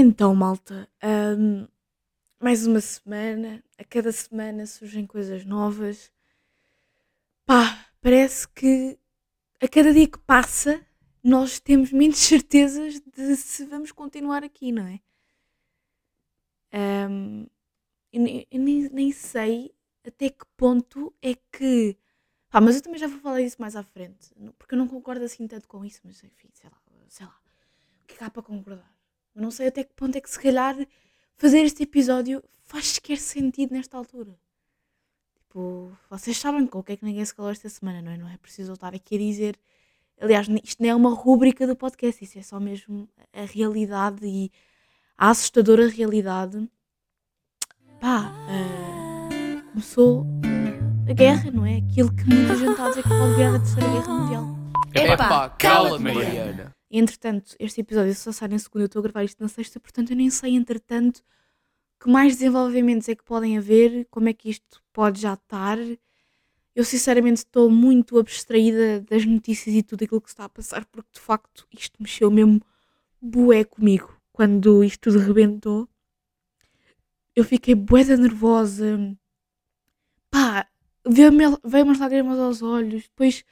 Então, malta, hum, mais uma semana. A cada semana surgem coisas novas. Pá, parece que a cada dia que passa nós temos menos certezas de se vamos continuar aqui, não é? Hum, eu ne- eu nem, nem sei até que ponto é que. Pá, mas eu também já vou falar disso mais à frente. Porque eu não concordo assim tanto com isso, mas enfim, sei lá, sei lá. O que é que há para concordar? Eu não sei até que ponto é que se calhar fazer este episódio faz sequer sentido nesta altura. Tipo, vocês sabem com o que é que ninguém se calou esta semana, não é? Não é preciso eu estar aqui a dizer. Aliás, isto não é uma rúbrica do podcast, isso é só mesmo a realidade e a assustadora realidade. Pá, ah, começou a guerra, não é? Aquilo que muita gente está a dizer que pode virar a terceira guerra mundial. Epá, cala-te, Mariana. Entretanto, este episódio só sai na segunda, eu estou a gravar isto na sexta, portanto eu nem sei, entretanto, que mais desenvolvimentos é que podem haver, como é que isto pode já estar. Eu sinceramente estou muito abstraída das notícias e tudo aquilo que está a passar, porque de facto isto mexeu mesmo bué comigo. Quando isto tudo rebentou, eu fiquei bué da nervosa. Pá, veio-me veio umas lágrimas aos olhos, depois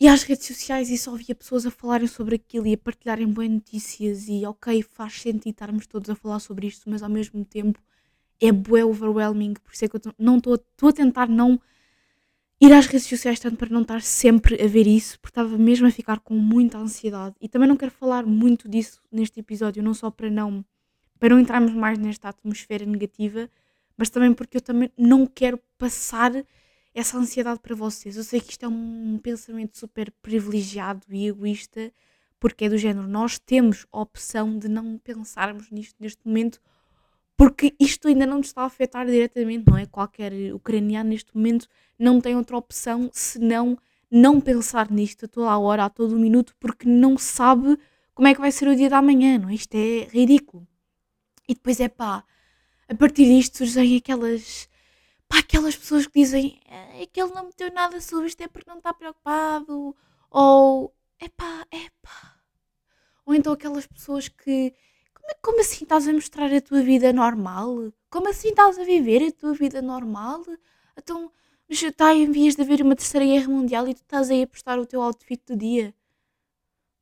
e às redes sociais e só via pessoas a falarem sobre aquilo e a partilharem boas notícias e ok, faz sentido estarmos todos a falar sobre isto, mas ao mesmo tempo é bué overwhelming, por isso é que eu não estou a tentar não ir às redes sociais tanto para não estar sempre a ver isso, porque estava mesmo a ficar com muita ansiedade. E também não quero falar muito disso neste episódio, não só para não para não entrarmos mais nesta atmosfera negativa, mas também porque eu também não quero passar essa ansiedade para vocês. Eu sei que isto é um pensamento super privilegiado e egoísta, porque é do género, nós temos a opção de não pensarmos nisto neste momento, porque isto ainda não nos está a afetar diretamente, não é? Qualquer ucraniano neste momento não tem outra opção senão não pensar nisto a toda a hora, a todo o minuto, porque não sabe como é que vai ser o dia da manhã, não é? Isto é ridículo. E depois é pá, a partir disto surgem aquelas aquelas pessoas que dizem "É, é que ele não meteu nada sobre isto é porque não está preocupado, ou é pá, é pá. Ou então aquelas pessoas que como, é- como assim estás a mostrar a tua vida normal? Como assim estás a viver a tua vida normal? Então, mas está em vias de haver uma terceira guerra mundial e tu estás aí a postar o teu outfit do dia.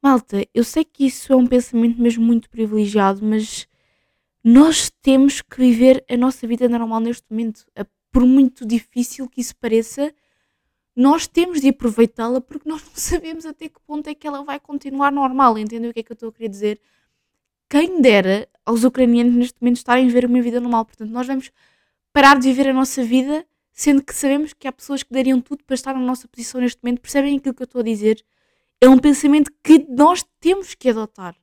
Malta, eu sei que isso é um pensamento mesmo muito privilegiado, mas nós temos que viver a nossa vida normal neste momento. Por muito difícil que isso pareça, nós temos de aproveitá-la porque nós não sabemos até que ponto é que ela vai continuar normal. Entendeu o que é que eu estou a querer dizer? Quem dera aos ucranianos neste momento estarem a viver uma vida normal. Portanto, nós vamos parar de viver a nossa vida, sendo que sabemos que há pessoas que dariam tudo para estar na nossa posição neste momento. Percebem aquilo que eu estou a dizer? É um pensamento que nós temos que adotar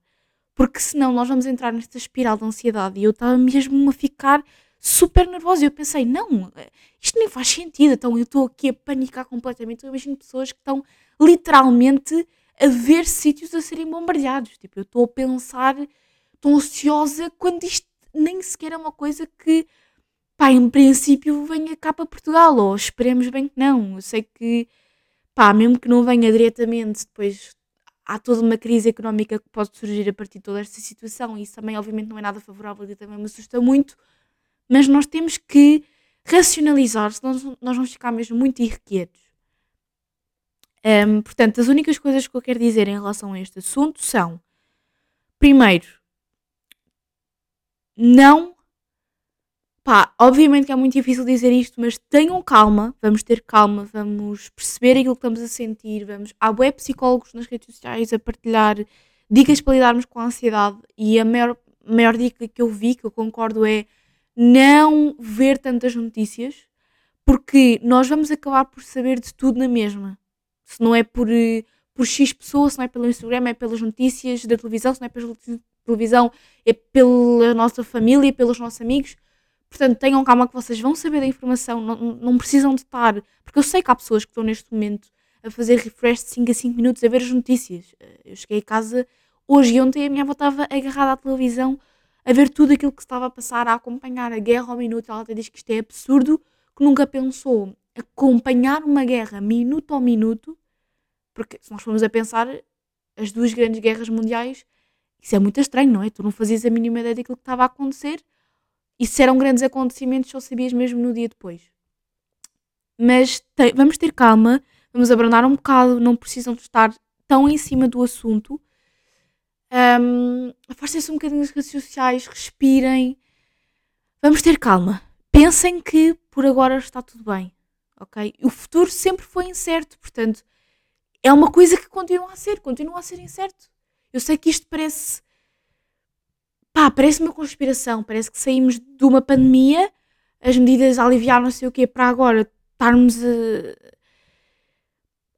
porque senão nós vamos entrar nesta espiral de ansiedade e eu estava mesmo a ficar super nervosa. E eu pensei, não, eh, isto nem faz sentido, então eu estou aqui a panicar completamente, eu imagino pessoas que estão literalmente a ver sítios a serem bombardeados, tipo, eu estou a pensar, estou ansiosa quando isto nem sequer é uma coisa que, pá, em princípio venha cá para Portugal, ou esperemos bem que não, eu sei que, pá, mesmo que não venha diretamente, depois há toda uma crise económica que pode surgir a partir de toda esta situação e isso também obviamente não é nada favorável e também me assusta muito, mas nós temos que racionalizar, senão nós- vamos ficar mesmo muito irrequietos. Hum, portanto, as únicas coisas que eu quero dizer em relação a este assunto são, primeiro, não Pá, obviamente que é muito difícil dizer isto, mas tenham calma, vamos ter calma, vamos perceber aquilo que estamos a sentir, vamos. Há web psicólogos nas redes sociais a partilhar dicas para lidarmos com a ansiedade e a maior, maior dica que eu vi, que eu concordo, é não ver tantas notícias, porque nós vamos acabar por saber de tudo na mesma. Se não é por, eh, por X pessoas, se não é pelo Instagram, é pelas notícias da televisão, se não é pela televisão, é pela nossa família, pelos nossos amigos. Portanto, tenham calma que vocês vão saber da informação, não, não precisam de estar. Porque eu sei que há pessoas que estão neste momento a fazer refresh de 5 a 5 minutos a ver as notícias. Eh, Eu cheguei a casa hoje e ontem a minha avó estava agarrada à televisão a ver tudo aquilo que se estava a passar, a acompanhar a guerra ao minuto. Ela até diz que isto é absurdo, que nunca pensou acompanhar uma guerra minuto ao minuto, porque se nós formos a pensar, as duas grandes guerras mundiais Isso é muito estranho, não é? Tu não fazias a mínima ideia daquilo que estava a acontecer. E se eram grandes acontecimentos, só sabias mesmo no dia depois. Mas te, vamos ter calma, vamos abrandar um bocado, não precisam de estar tão em cima do assunto. Um, Afastem-se um bocadinho das redes sociais, respirem. Vamos ter calma. Pensem que por agora está tudo bem, ok? O futuro sempre foi incerto, portanto, é uma coisa que continua a ser, continua a ser incerto. Eu sei que isto parece. pá, parece uma conspiração, parece que saímos de uma pandemia, as medidas aliviaram não sei o quê, para agora estarmos uh,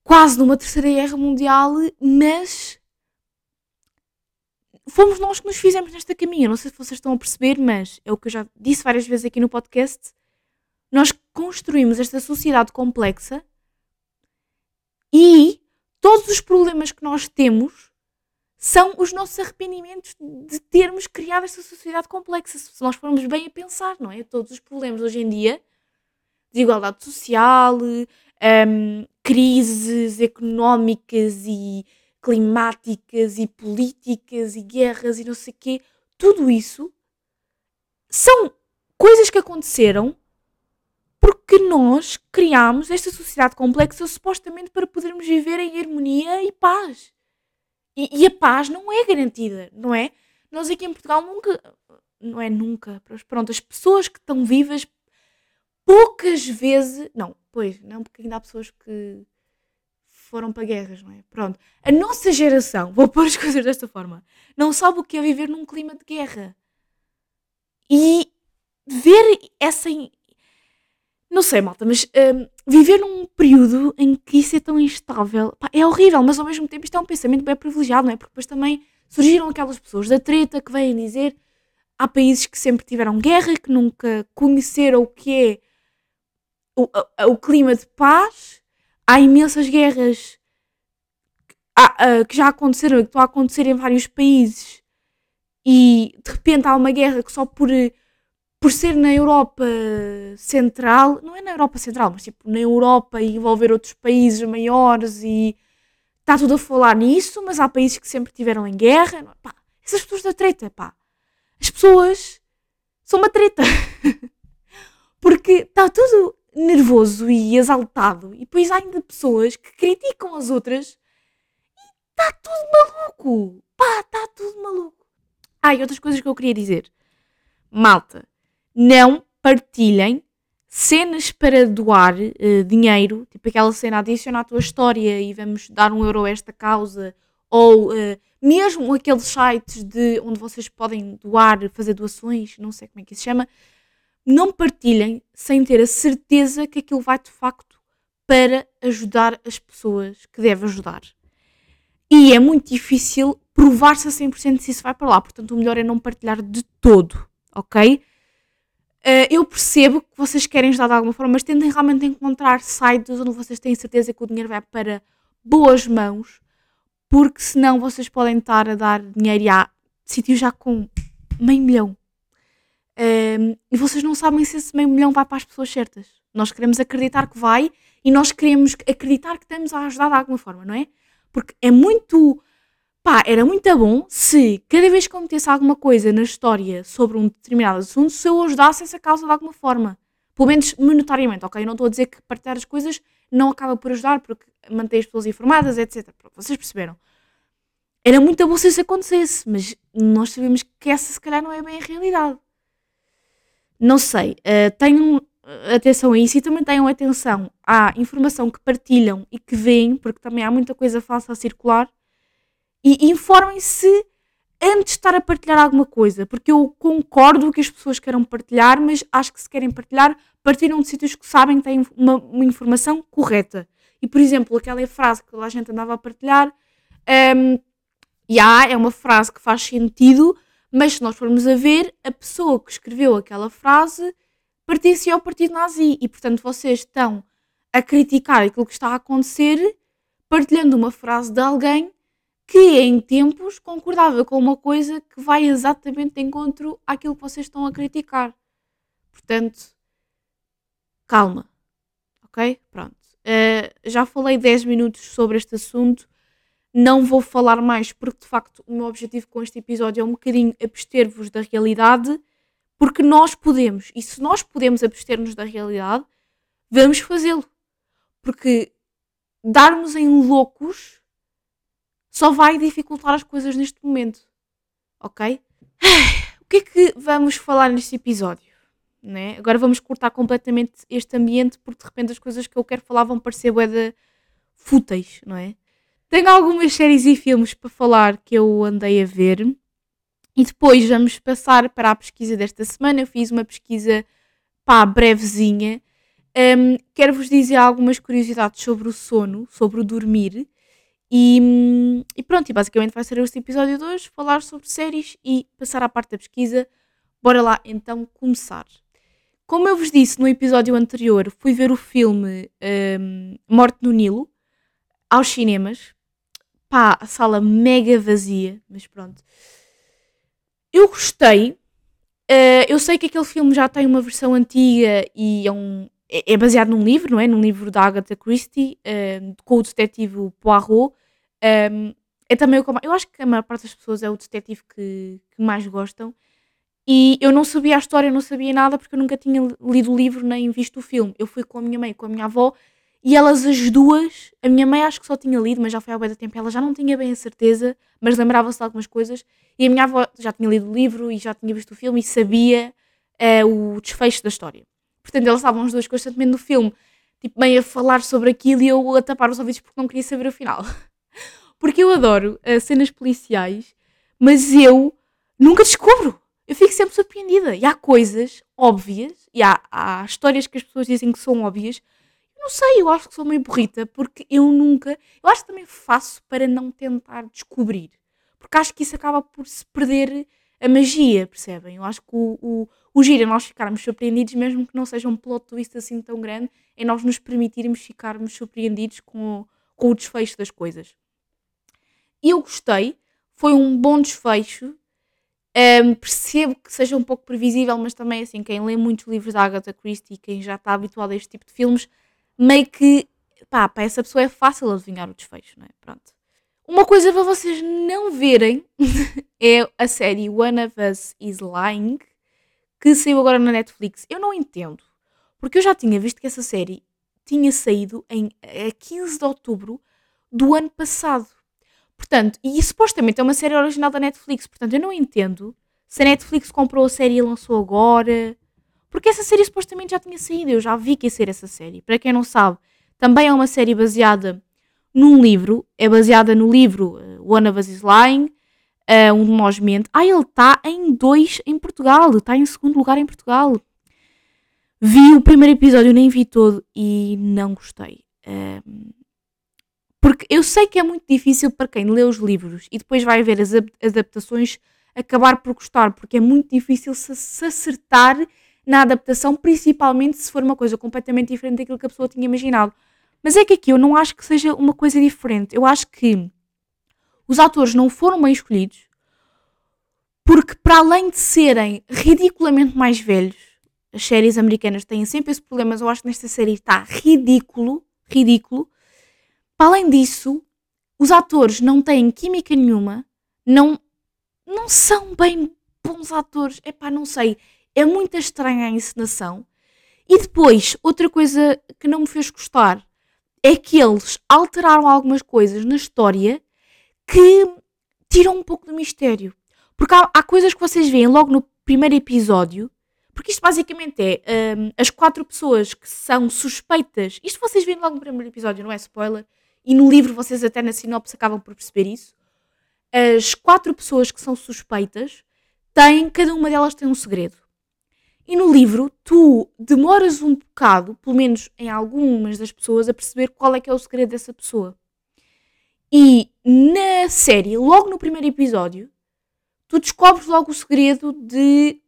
quase numa terceira guerra mundial, mas fomos nós que nos fizemos nesta caminha. Não sei se vocês estão a perceber, mas é o que eu já disse várias vezes aqui no podcast. Nós construímos esta sociedade complexa e todos os problemas que nós temos são os nossos arrependimentos de termos criado esta sociedade complexa. Se nós formos bem a pensar, não é? Todos os problemas hoje em dia, desigualdade social, um, crises económicas e climáticas e políticas e guerras e não sei o quê, tudo isso são coisas que aconteceram porque nós criámos esta sociedade complexa supostamente para podermos viver em harmonia e paz. E, e, a paz não é garantida, não é? Nós aqui em Portugal nunca, não é nunca, pronto, as pessoas que estão vivas poucas vezes, não, pois, não, porque ainda há pessoas que foram para guerras, não é? Pronto, a nossa geração, vou pôr as coisas desta forma, não sabe o que é viver num clima de guerra. E ver essa não sei, malta, mas um, viver num período em que isso é tão instável pá, é horrível, mas ao mesmo tempo isto é um pensamento bem privilegiado, não é? Porque depois também surgiram aquelas pessoas da treta que vêm dizer há países que sempre tiveram guerra, que nunca conheceram o que é o, o, o clima de paz. Há imensas guerras uh, que já aconteceram e que estão a acontecer em vários países e de repente há uma guerra que só por por ser na Europa Central, não é na Europa Central, mas tipo na Europa e envolver outros países maiores e está tudo a falar nisso, mas há países que sempre tiveram em guerra. Pá, essas pessoas da treta, pá. As pessoas são uma treta. Porque está tudo nervoso e exaltado. E depois há ainda pessoas que criticam as outras e está tudo maluco. Pá, está tudo maluco. Ah, e outras coisas que eu queria dizer. Malta, não partilhem cenas para doar uh, dinheiro, tipo aquela cena adiciona à tua história e vamos dar um euro a esta causa, ou uh, mesmo aqueles sites de onde vocês podem doar, fazer doações, não sei como é que se chama, não partilhem sem ter a certeza que aquilo vai de facto para ajudar as pessoas que deve ajudar. E é muito difícil provar-se a 100% se isso vai para lá, portanto o melhor é não partilhar de todo, ok? Uh, eu percebo que vocês querem ajudar de alguma forma, mas tentem realmente encontrar sites onde vocês têm certeza que o dinheiro vai para boas mãos, porque senão vocês podem estar a dar dinheiro a sítios já com meio milhão. Um, e vocês não sabem se esse meio milhão vai para as pessoas certas. Nós queremos acreditar que vai e nós queremos acreditar que estamos a ajudar de alguma forma, não é? Porque é muito Pá, era muito bom se cada vez que acontecesse alguma coisa na história sobre um determinado assunto, se eu ajudasse essa causa de alguma forma. Pelo menos monetariamente, ok? não estou a dizer que partilhar as coisas não acaba por ajudar, porque mantém as pessoas informadas, etc. Vocês perceberam? Era muito bom se isso acontecesse, mas nós sabemos que essa se calhar não é bem a realidade. Não sei. Uh, tenham atenção a isso e também tenham atenção à informação que partilham e que veem, porque também há muita coisa falsa a circular e informem-se antes de estar a partilhar alguma coisa, porque eu concordo que as pessoas queiram partilhar, mas acho que se querem partilhar, partilham de sítios que sabem que têm uma, uma informação correta. E, por exemplo, aquela frase que a gente andava a partilhar, um, yeah, é uma frase que faz sentido, mas se nós formos a ver, a pessoa que escreveu aquela frase pertencia ao partido nazi e, portanto, vocês estão a criticar aquilo que está a acontecer partilhando uma frase de alguém que em tempos concordava com uma coisa que vai exatamente de encontro àquilo que vocês estão a criticar. Portanto, calma. Ok? Pronto. Uh, já falei 10 minutos sobre este assunto. Não vou falar mais porque de facto o meu objetivo com este episódio é um bocadinho abster-vos da realidade, porque nós podemos, e se nós podemos abster-nos da realidade, vamos fazê-lo. Porque darmos em loucos só vai dificultar as coisas neste momento. Ok? O que é que vamos falar neste episódio? Né? Agora vamos cortar completamente este ambiente porque de repente as coisas que eu quero falar vão parecer bué fúteis, não é? Tenho algumas séries e filmes para falar que eu andei a ver e depois vamos passar para a pesquisa desta semana. Eu fiz uma pesquisa pá, brevezinha. Um, Quero-vos dizer algumas curiosidades sobre o sono, sobre o dormir. E, e, pronto, e basicamente vai ser este episódio de hoje, falar sobre séries e passar à parte da pesquisa. Bora lá então começar. Como eu vos disse no episódio anterior, fui ver o filme um, Morte no Nilo aos cinemas. Pá, a sala mega vazia, mas pronto. Eu gostei. Uh, eu sei que aquele filme já tem uma versão antiga e é, um, é, é baseado num livro, não é? Num livro da Agatha Christie, uh, com o detetive Poirot. Um, é também o que eu acho que a maior parte das pessoas é o detetive que, que mais gostam. E eu não sabia a história, não sabia nada porque eu nunca tinha lido o livro nem visto o filme. Eu fui com a minha mãe, com a minha avó e elas as duas, a minha mãe acho que só tinha lido, mas já foi há bem tempo, ela já não tinha bem a certeza, mas lembrava-se de algumas coisas. E a minha avó já tinha lido o livro e já tinha visto o filme e sabia uh, o desfecho da história. Portanto, elas estavam os dois constantemente no filme, tipo, bem a falar sobre aquilo e eu a tapar os ouvidos porque não queria saber o final. porque eu adoro uh, cenas policiais, mas eu nunca descubro eu fico sempre surpreendida. E há coisas óbvias, e há, há histórias que as pessoas dizem que são óbvias. Não sei, eu acho que sou meio burrita, porque eu nunca. Eu acho que também faço para não tentar descobrir. Porque acho que isso acaba por se perder a magia, percebem? Eu acho que o, o, o giro é nós ficarmos surpreendidos, mesmo que não seja um plot twist assim tão grande, é nós nos permitirmos ficarmos surpreendidos com, com o desfecho das coisas. E eu gostei, foi um bom desfecho, um, percebo que seja um pouco previsível, mas também assim, quem lê muitos livros da Agatha Christie, quem já está habituado a este tipo de filmes, meio que pá, para essa pessoa é fácil adivinhar o desfecho, não é? Pronto. Uma coisa para vocês não verem é a série One of Us is Lying, que saiu agora na Netflix. Eu não entendo, porque eu já tinha visto que essa série tinha saído em a 15 de outubro do ano passado. Portanto, e supostamente é uma série original da Netflix, portanto eu não entendo se a Netflix comprou a série e lançou agora. Porque essa série supostamente já tinha saído, eu já vi que ia ser essa série. Para quem não sabe, também é uma série baseada num livro, é baseada no livro uh, One of Us is Lying, uh, um de nós mente. Ah, ele está em dois em Portugal, está em segundo lugar em Portugal. Vi o primeiro episódio, nem vi todo e não gostei. Uh, porque eu sei que é muito difícil para quem lê os livros e depois vai ver as adaptações acabar por gostar, porque é muito difícil se, se acertar na adaptação, principalmente se for uma coisa completamente diferente daquilo que a pessoa tinha imaginado. Mas é que aqui eu não acho que seja uma coisa diferente. Eu acho que os atores não foram bem escolhidos porque, para além de serem ridiculamente mais velhos, as séries americanas têm sempre esse problema, mas eu acho que nesta série está ridículo, ridículo. Além disso, os atores não têm química nenhuma, não, não são bem bons atores. Epá, não sei. É muito estranha a encenação. E depois, outra coisa que não me fez gostar é que eles alteraram algumas coisas na história que tiram um pouco do mistério. Porque há, há coisas que vocês veem logo no primeiro episódio, porque isto basicamente é um, as quatro pessoas que são suspeitas. Isto vocês veem logo no primeiro episódio, não é spoiler e no livro vocês até na sinopse acabam por perceber isso. As quatro pessoas que são suspeitas têm, cada uma delas tem um segredo. E no livro tu demoras um bocado, pelo menos em algumas das pessoas, a perceber qual é que é o segredo dessa pessoa. E na série, logo no primeiro episódio, tu descobres logo o segredo de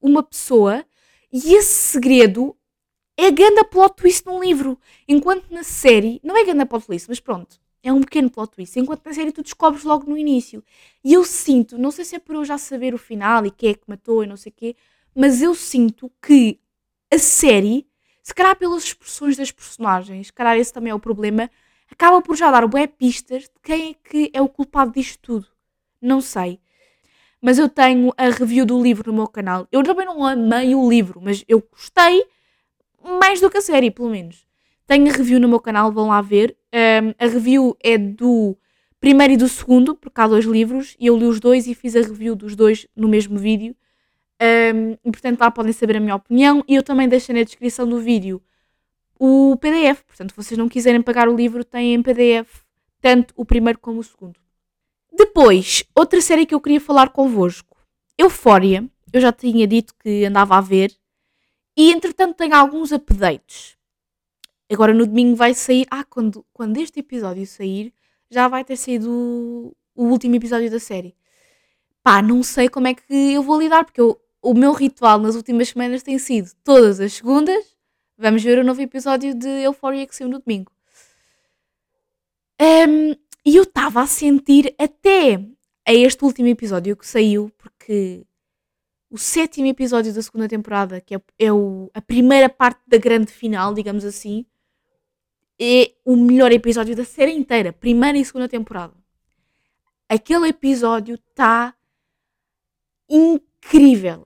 uma pessoa e esse segredo é ganda plot twist num livro. Enquanto na série, não é ganda plot twist, mas pronto, é um pequeno plot twist. Enquanto na série tu descobres logo no início. E eu sinto, não sei se é por eu já saber o final e quem é que matou e não sei o quê, mas eu sinto que a série, se calhar pelas expressões das personagens, se calhar esse também é o problema, acaba por já dar bué pistas de quem é que é o culpado disto tudo. Não sei. Mas eu tenho a review do livro no meu canal. Eu também não amei o livro, mas eu gostei mais do que a série, pelo menos. Tenho a review no meu canal, vão lá ver. Um, a review é do primeiro e do segundo, porque há dois livros, e eu li os dois e fiz a review dos dois no mesmo vídeo. Um, e portanto lá podem saber a minha opinião. E eu também deixei na descrição do vídeo o PDF. Portanto, se vocês não quiserem pagar o livro, têm em PDF tanto o primeiro como o segundo. Depois, outra série que eu queria falar convosco. Eufória. Eu já tinha dito que andava a ver. E entretanto tem alguns updates. Agora no domingo vai sair. Ah, quando, quando este episódio sair, já vai ter saído o, o último episódio da série. Pá, não sei como é que eu vou lidar, porque eu, o meu ritual nas últimas semanas tem sido todas as segundas. Vamos ver o novo episódio de Euphoria que saiu no domingo. Um, e eu estava a sentir até a este último episódio que saiu, porque o sétimo episódio da segunda temporada, que é, é o, a primeira parte da grande final, digamos assim, é o melhor episódio da série inteira, primeira e segunda temporada. Aquele episódio está incrível.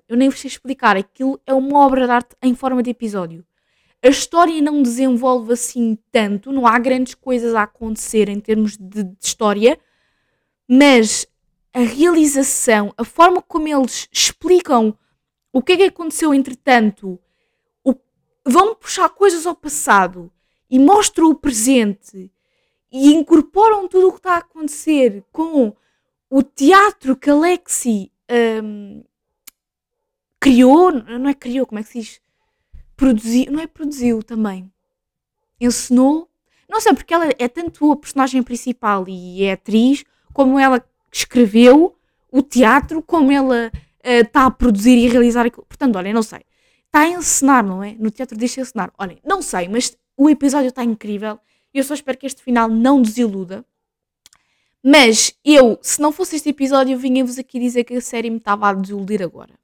Eu nem vos sei explicar. Aquilo é uma obra de arte em forma de episódio. A história não desenvolve assim tanto, não há grandes coisas a acontecer em termos de, de história, mas a realização, a forma como eles explicam o que é que aconteceu entretanto, o, vão puxar coisas ao passado e mostram o presente e incorporam tudo o que está a acontecer com o teatro que Alexi um, criou, não é criou, como é que se diz? produziu, não é produziu também, ensinou, não sei, porque ela é tanto a personagem principal e é atriz, como ela escreveu o teatro, como ela está uh, a produzir e realizar aquilo. Portanto, olhem, não sei. Está a ensinar, não é? No teatro deixa ensinar. Olhem, não sei, mas o episódio está incrível. Eu só espero que este final não desiluda. Mas eu, se não fosse este episódio, vinha-vos aqui dizer que a série me estava a desiludir agora.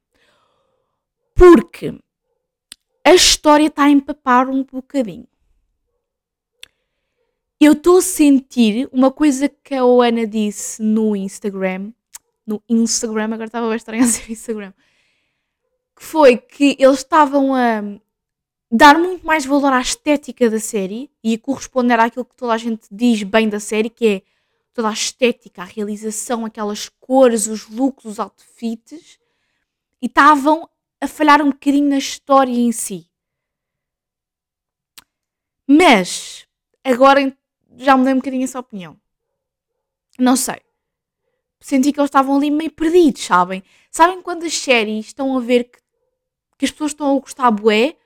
Porque a história está a empapar um bocadinho. Eu estou a sentir uma coisa que a Oana disse no Instagram, no Instagram, agora estava bem estranho a Instagram, que foi que eles estavam a dar muito mais valor à estética da série e a corresponder àquilo que toda a gente diz bem da série, que é toda a estética, a realização, aquelas cores, os looks, os outfits, e estavam a falhar um bocadinho na história em si. Mas, agora já mudei um bocadinho essa opinião. Não sei. Senti que eles estavam ali meio perdidos, sabem? Sabem quando as séries estão a ver que, que as pessoas estão a gostar bué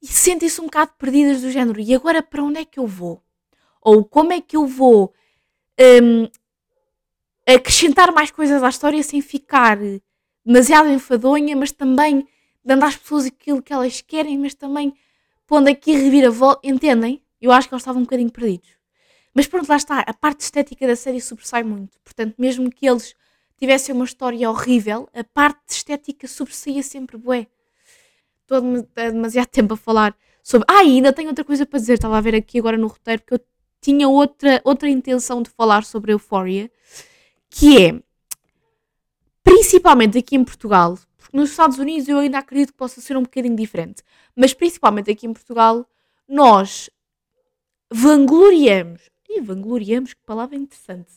e sentem-se um bocado perdidas do género. E agora para onde é que eu vou? Ou como é que eu vou um, acrescentar mais coisas à história sem ficar demasiado enfadonha, mas também dando às pessoas aquilo que elas querem, mas também pondo aqui reviravolta. Entendem? Eu acho que eles estavam um bocadinho perdidos. Mas pronto, lá está. A parte estética da série sobressai muito. Portanto, mesmo que eles tivessem uma história horrível, a parte estética sobressaía sempre bué. Estou demasiado tempo a falar sobre. Ah, ainda tenho outra coisa para dizer. Estava a ver aqui agora no roteiro, porque eu tinha outra, outra intenção de falar sobre a Euphoria, que é principalmente aqui em Portugal, porque nos Estados Unidos eu ainda acredito que possa ser um bocadinho diferente, mas principalmente aqui em Portugal, nós vangloriamos, e vangloriamos, que palavra interessante,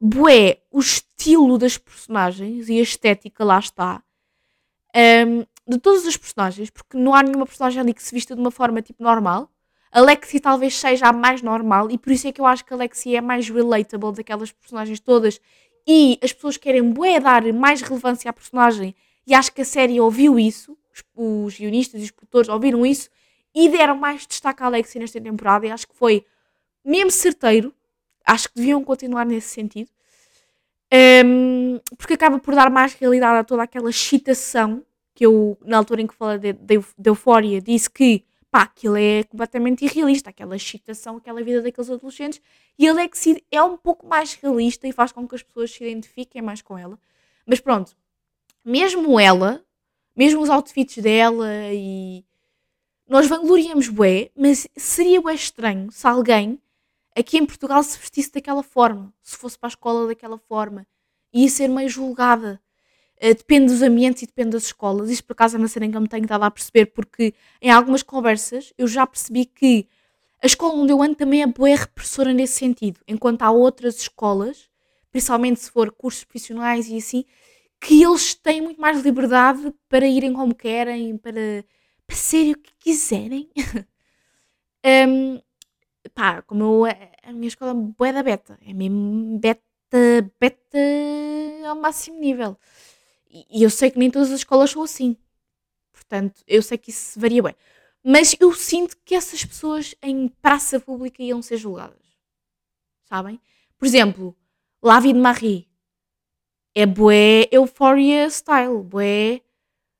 bué, o estilo das personagens e a estética lá está, um, de todas as personagens, porque não há nenhuma personagem ali que se vista de uma forma tipo normal. A Lexi talvez seja a mais normal e por isso é que eu acho que a Lexi é mais relatable daquelas personagens todas e as pessoas querem bué dar mais relevância à personagem e acho que a série ouviu isso, os, guionistas e os produtores ouviram isso e deram mais destaque à Alexia nesta temporada e acho que foi mesmo certeiro. Acho que deviam continuar nesse sentido. Um, porque acaba por dar mais realidade a toda aquela excitação que eu, na altura em que falei de Eufória, disse que pá, aquilo é completamente irrealista, aquela excitação, aquela vida daqueles adolescentes. E Alexi é um pouco mais realista e faz com que as pessoas se identifiquem mais com ela. Mas pronto, mesmo ela, mesmo os outfits dela e. Nós vangloriamos bué, mas seria bué estranho se alguém aqui em Portugal se vestisse daquela forma, se fosse para a escola daquela forma, ia ser meio julgada. Uh, depende dos ambientes e depende das escolas. Isto por acaso é uma cena que eu me tenho dado a perceber, porque em algumas conversas eu já percebi que a escola onde eu ando também é boa repressora nesse sentido, enquanto há outras escolas, principalmente se for cursos profissionais e assim, que eles têm muito mais liberdade para irem como querem, para, para serem o que quiserem. um, pá, como eu, a minha escola é boa da beta, é mesmo beta, beta ao máximo nível. E, eu sei que nem todas as escolas são assim. Portanto, eu sei que isso varia bem. Mas eu sinto que essas pessoas em praça pública iam ser julgadas. Sabem? Por exemplo, Lavi de Marie é bué Euphoria style, bué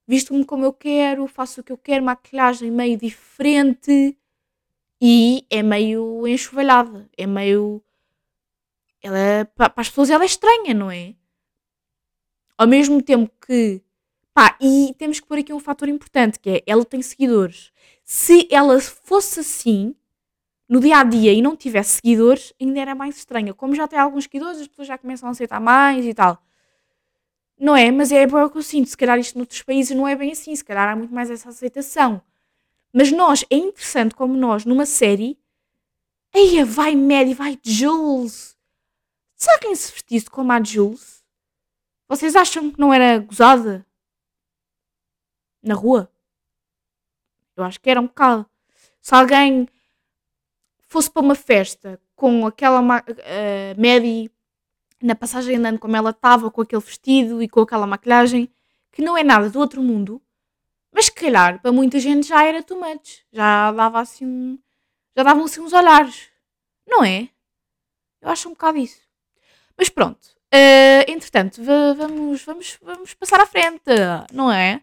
visto-me como eu quero, faço o que eu quero, maquilhagem meio diferente e é meio enxovalhada, é meio. Ela, para as pessoas ela é estranha, não é? Ao mesmo tempo que. Pá, e temos que pôr aqui um fator importante que é ela tem seguidores. Se ela fosse assim, no dia a dia e não tivesse seguidores, ainda era mais estranha. Como já tem alguns seguidores, as pessoas já começam a aceitar mais e tal. Não é? Mas é o que eu sinto. Se calhar isto noutros países não é bem assim. Se calhar há muito mais essa aceitação. Mas nós, é interessante como nós, numa série, aí vai Maddie, vai Jules. Se alguém se vestisse como a Jules, vocês acham que não era gozada? Na rua? Eu acho que era um bocado. Se alguém fosse para uma festa com aquela uh, Maddie na passagem andando como ela estava, com aquele vestido e com aquela maquilhagem, que não é nada do outro mundo, mas que calhar para muita gente já era too much, já dava assim um, já davam assim uns olhares, não é? Eu acho um bocado isso. Mas pronto, uh, entretanto, vamos, vamos, vamos passar à frente, não é?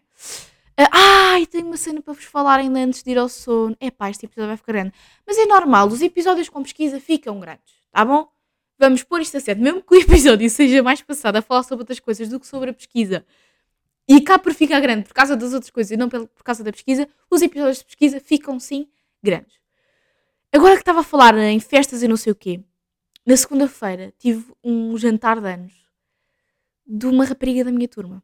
Uh, ai, tenho uma cena para vos falar ainda antes de ir ao sono. É pá, este episódio vai ficar grande. Mas é normal, os episódios com pesquisa ficam grandes, tá bom? vamos pôr isto a sério, mesmo que o episódio seja mais passado a falar sobre outras coisas do que sobre a pesquisa, e cá por ficar grande por causa das outras coisas e não por causa da pesquisa, os episódios de pesquisa ficam sim grandes. Agora que estava a falar em festas e não sei o quê, na segunda-feira tive um jantar de anos de uma rapariga da minha turma.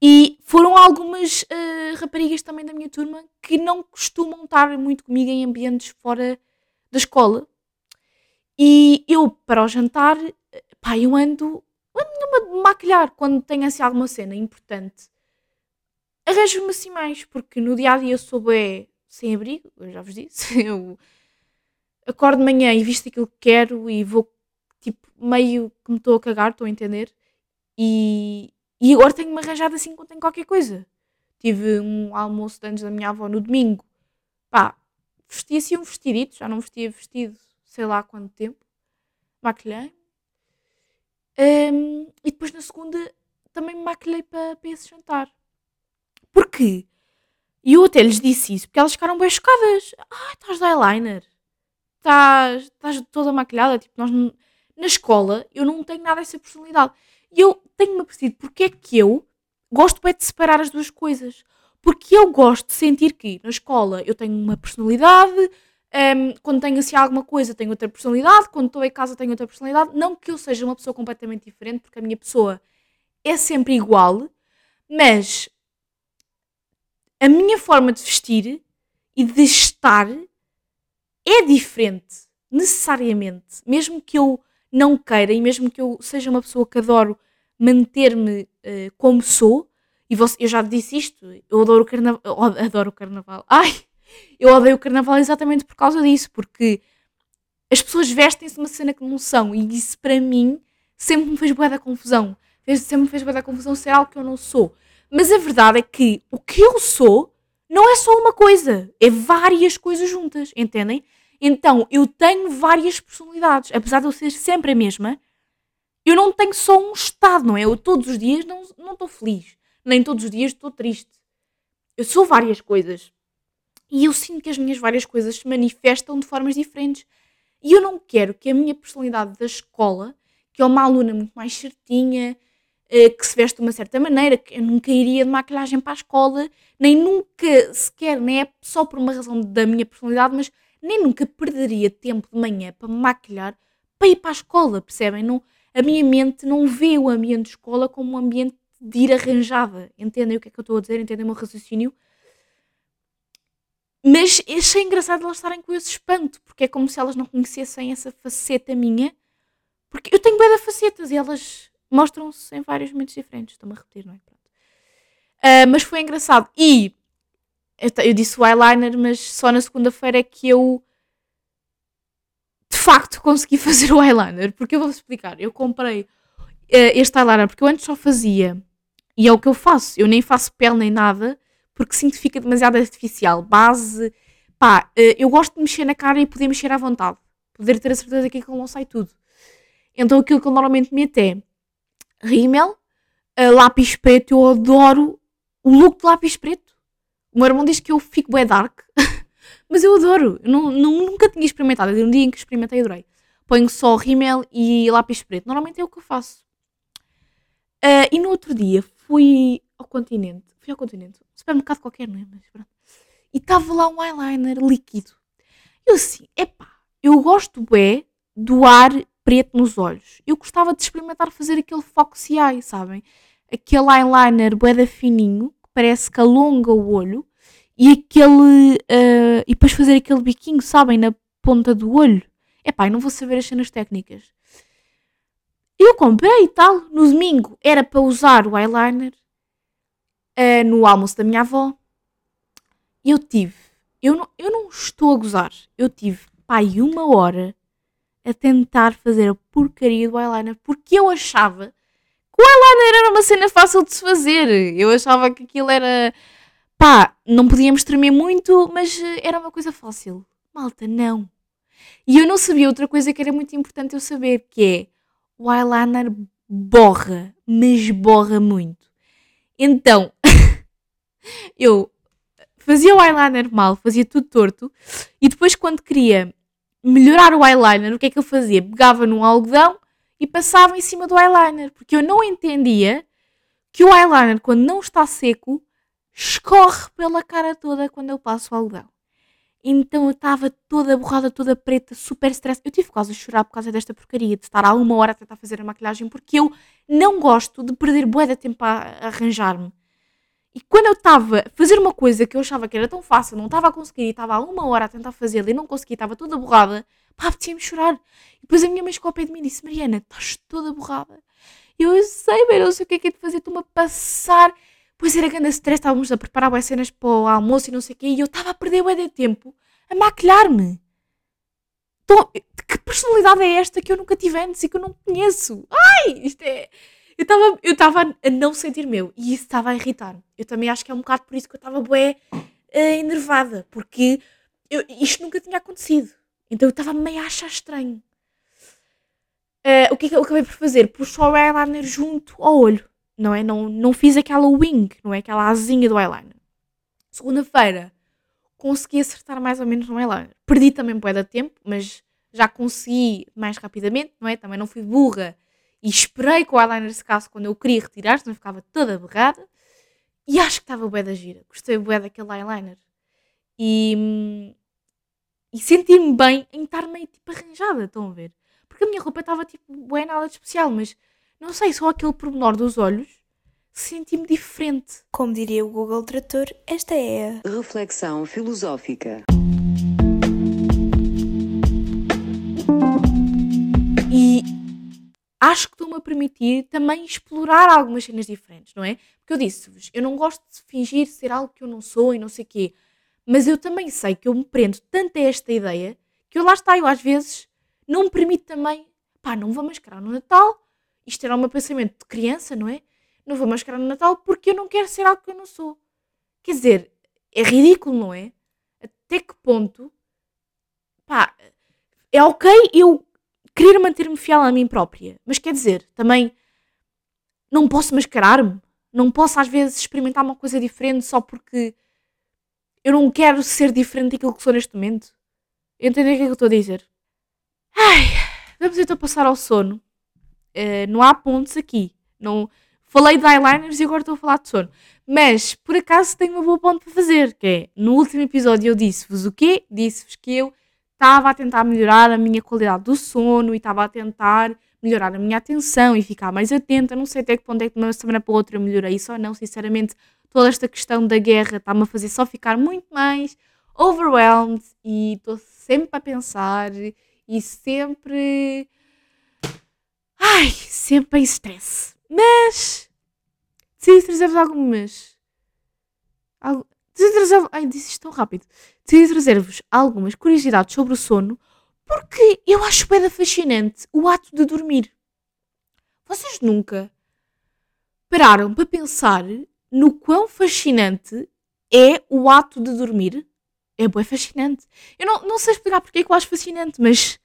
E foram algumas uh, raparigas também da minha turma que não costumam estar muito comigo em ambientes fora da escola, e eu, para o jantar, pá, eu ando, ando a maquilhar quando tenho assim alguma cena importante. Arranjo-me assim mais, porque no dia a dia sou bem sem abrigo, eu já vos disse. Eu acordo de manhã e visto aquilo que quero e vou, tipo, meio que me estou a cagar, estou a entender. E, e agora tenho-me arranjado assim quando tenho qualquer coisa. Tive um almoço de anos da minha avó no domingo. Pá, vesti assim um vestidito, já não vestia vestido sei lá quanto tempo, maquilhei. Um, e depois na segunda também me maquilhei para, para esse jantar. Porquê? E eu até lhes disse isso, porque elas ficaram bem chocadas. Ah, estás de eyeliner. Estás, estás toda maquilhada. Tipo, nós na escola eu não tenho nada dessa personalidade. E eu tenho-me apercebido porque é que eu gosto bem de separar as duas coisas. Porque eu gosto de sentir que na escola eu tenho uma personalidade, um, quando tenho assim alguma coisa, tenho outra personalidade. Quando estou em casa, tenho outra personalidade. Não que eu seja uma pessoa completamente diferente, porque a minha pessoa é sempre igual, mas a minha forma de vestir e de estar é diferente, necessariamente. Mesmo que eu não queira e mesmo que eu seja uma pessoa que adoro manter-me uh, como sou, e você, eu já disse isto, eu adoro o carnaval. Adoro o carnaval. Ai! Eu odeio o carnaval exatamente por causa disso, porque as pessoas vestem-se uma cena que não são, e isso para mim sempre me fez boa da confusão. Sempre me fez boa da confusão ser algo que eu não sou. Mas a verdade é que o que eu sou não é só uma coisa, é várias coisas juntas, entendem? Então eu tenho várias personalidades, apesar de eu ser sempre a mesma. Eu não tenho só um estado, não é? Eu todos os dias não estou feliz, nem todos os dias estou triste. Eu sou várias coisas. E eu sinto que as minhas várias coisas se manifestam de formas diferentes. E eu não quero que a minha personalidade da escola, que é uma aluna muito mais certinha, eh, que se veste de uma certa maneira, que eu nunca iria de maquilhagem para a escola, nem nunca sequer, nem é só por uma razão da minha personalidade, mas nem nunca perderia tempo de manhã para me maquilhar para ir para a escola, percebem? Não, a minha mente não vê o ambiente de escola como um ambiente de ir arranjada. Entendem o que é que eu estou a dizer? Entendem o meu raciocínio? Mas achei engraçado elas estarem com esse espanto, porque é como se elas não conhecessem essa faceta minha. Porque eu tenho de facetas e elas mostram-se em vários momentos diferentes. Estou-me a repetir, não é? Uh, mas foi engraçado. E eu, disse o eyeliner, mas só na segunda-feira é que eu de facto consegui fazer o eyeliner. Porque eu vou explicar. Eu comprei uh, este eyeliner porque eu antes só fazia, e é o que eu faço. Eu nem faço pele nem nada porque sinto que fica demasiado artificial. Base, pá, uh, eu gosto de mexer na cara e poder mexer à vontade. Poder ter a certeza que aquilo não sai tudo. Então aquilo que eu normalmente meto é rímel, uh, lápis preto. Eu adoro o look de lápis preto. O meu irmão diz que eu fico bem dark, mas eu adoro. Eu não, não, nunca tinha experimentado. Um dia em que experimentei, adorei. Ponho só rímel e lápis preto. Normalmente é o que eu faço. Uh, e no outro dia fui ao continente. Fui ao continente. Um supermercado qualquer, não é? Mas pronto. E estava lá um eyeliner líquido. Eu assim, epá, eu gosto bem do ar preto nos olhos. Eu gostava de experimentar fazer aquele Foxy Eye, sabem? Aquele eyeliner boeda fininho, parece que alonga o olho, e aquele. Uh, e depois fazer aquele biquinho, sabem? Na ponta do olho. Epá, não vou saber as cenas técnicas. Eu comprei e tal. No domingo era para usar o eyeliner uh, no almoço da minha avó. Eu tive. Eu não, eu não estou a gozar. Eu tive, pai, uma hora a tentar fazer a porcaria do eyeliner porque eu achava o eyeliner era uma cena fácil de se fazer. Eu achava que aquilo era. pá, não podíamos tremer muito, mas eh, era uma coisa fácil. Malta, não. E eu não sabia outra coisa que era muito importante eu saber, que é o eyeliner borra, mas borra muito. Então, eu fazia o eyeliner mal, fazia tudo torto, e depois quando queria melhorar o eyeliner, o que é que eu fazia? Pegava num algodão e passava em cima do eyeliner, porque eu não entendia que o eyeliner, quando não está seco, escorre pela cara toda quando eu passo o algodão. Então eu estava toda borrada, toda preta, super stress. Eu tive quase a chorar por causa desta porcaria, de estar há uma hora a tentar fazer a maquilhagem, porque eu não gosto de perder bué de tempo a arranjar-me. E quando eu estava a fazer uma coisa que eu achava que era tão fácil, não estava a conseguir, e estava há uma hora a tentar fazê-la e não consegui, estava toda borrada, pá, apetecia-me chorar. E depois a minha mãe chegou ao pé de mim e disse: Mariana, estás toda borrada. E eu, eu sei, mas não sei o que é que é de fazer, estou-me a passar. Pois era grande stress, estávamos a preparar as cenas para o almoço e não sei o quê, e eu estava a perder o de tempo a maquilhar-me. Então, que personalidade é esta que eu nunca tive antes e que eu não conheço? Ai, isto é. Eu estava eu estava a não sentir meu e isso estava a irritar-me. Eu também acho que é um bocado por isso que eu estava bué uh, enervada, porque eu, isto nunca tinha acontecido. Então eu estava meio a achar estranho. Uh, o que é que eu acabei por fazer? Pus o eyeliner junto ao olho, não é? Não, não fiz aquela wing, não é? Aquela asinha do eyeliner. Segunda-feira consegui acertar mais ou menos no eyeliner. Perdi também bué de tempo, mas já consegui mais rapidamente, não é? Também não fui burra e esperei que o eyeliner secasse quando eu queria retirar, senão ficava toda berrada. E acho que estava bué da gira. Gostei bué daquele eyeliner. E, e senti-me bem em estar meio tipo arranjada, estão a ver? Porque a minha roupa estava tipo bué nada de especial, mas não sei, só aquele pormenor dos olhos senti-me diferente. Como diria o Google Trator, esta é a reflexão filosófica. acho que estou-me a permitir também explorar algumas cenas diferentes, não é? Porque eu disse-vos, eu não gosto de fingir ser algo que eu não sou e não sei o quê, mas eu também sei que eu me prendo tanto a esta ideia que eu lá está, eu às vezes não me permito também, pá, não vou mascarar no Natal, isto era o meu pensamento de criança, não é? Não vou mascarar no Natal porque eu não quero ser algo que eu não sou. Quer dizer, é ridículo, não é? Até que ponto, pá, é ok eu querer manter-me fiel a mim própria. Mas quer dizer, também não posso mascarar-me. Não posso às vezes experimentar uma coisa diferente só porque eu não quero ser diferente daquilo que sou neste momento. Entendem o que é que eu estou a dizer? Ai, vamos então passar ao sono. Uh, não há pontos aqui. Não falei de eyeliners e agora estou a falar de sono. Mas por acaso tenho uma boa ponto para fazer, que é no último episódio eu disse-vos o quê? Disse-vos que eu estava a tentar melhorar a minha qualidade do sono e estava a tentar melhorar a minha atenção e ficar mais atenta. Não sei até que ponto é que de uma semana para outra eu melhorei isso ou não. Sinceramente, toda esta questão da guerra está-me a fazer só ficar muito mais overwhelmed e estou sempre a pensar e sempre. Ai, sempre em stress. Mas decidi trazer-vos algumas. Algu... Decidi trazer. Ai, disse isto tão rápido. Decidi trazer-vos algumas curiosidades sobre o sono porque eu acho bem fascinante o ato de dormir. Vocês nunca pararam para pensar no quão fascinante é o ato de dormir? É bem fascinante. Eu não, não sei explicar porque é que eu acho fascinante, mas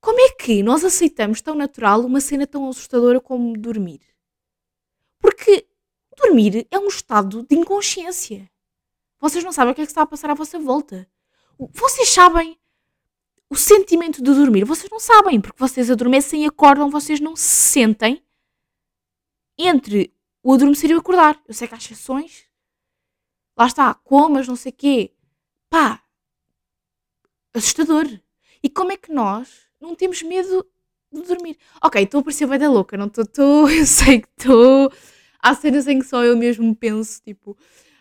como é que nós aceitamos tão natural uma cena tão assustadora como dormir? Porque dormir é um estado de inconsciência. Vocês não sabem o que é que está a passar à vossa volta. Vocês sabem o sentimento de dormir. Vocês não sabem, porque vocês adormecem e acordam, vocês não se sentem entre o adormecer e o acordar. Eu sei que há exceções. Lá está, comas, não sei quê. Pá, assustador. E como é que nós não temos medo de dormir? Ok, estou a parecer bem da louca, não estou, eu sei que estou. Há cenas em que só eu mesmo penso, tipo,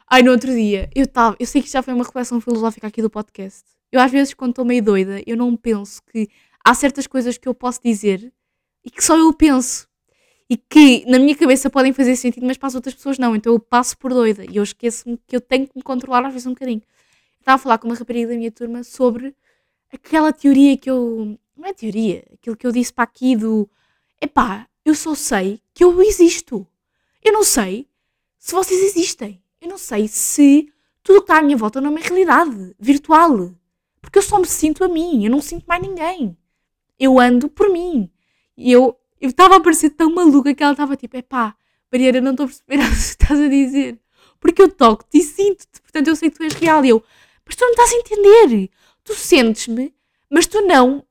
ai, no outro dia, eu estava, eu sei que já foi uma reflexão filosófica aqui do podcast. Eu às vezes, quando estou meio doida, eu não penso que há certas coisas que eu posso dizer e que só eu penso. E que na minha cabeça podem fazer sentido, mas para as outras pessoas não. Então eu passo por doida e eu esqueço-me que eu tenho que me controlar às vezes um bocadinho. estava a falar com uma rapariga da minha turma sobre aquela teoria que eu. Não é teoria, aquilo que eu disse para aqui do. Epá, eu só sei que eu existo. Eu não sei se vocês existem. Eu não sei se tudo que está à minha volta não é uma realidade virtual. Porque eu só me sinto a mim, eu não sinto mais ninguém. Eu ando por mim. E eu estava a parecer tão maluca que ela estava tipo, epá, Mariana, não estou a perceber o que estás a dizer. Porque eu toco-te e sinto-te, portanto eu sei que tu és real. E eu, mas tu não estás a entender. Tu sentes-me, mas tu não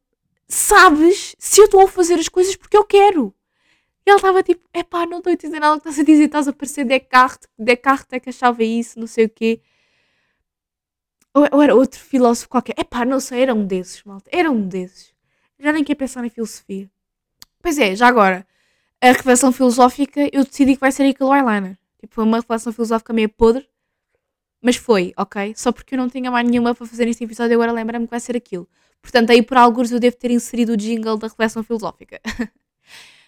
sabes se eu estou a fazer as coisas porque eu quero. E ela estava tipo, epá, não estou a entender nada que estás a dizer, estás a parecer Descartes, Descartes é que achava isso, não sei o quê. Ou, ou era outro filósofo qualquer. Epá, não sei, era um desses, malta. Era um desses. Já nem quer pensar em filosofia. Pois é, já agora, a reflexão filosófica, eu decidi que vai ser aquele eyeliner. Tipo, foi uma reflexão filosófica meio podre, mas foi, ok? Só porque eu não tinha mais nenhuma para fazer este episódio, agora lembra-me que vai ser aquilo. Portanto, aí por alguns eu devo ter inserido o jingle da reflexão filosófica.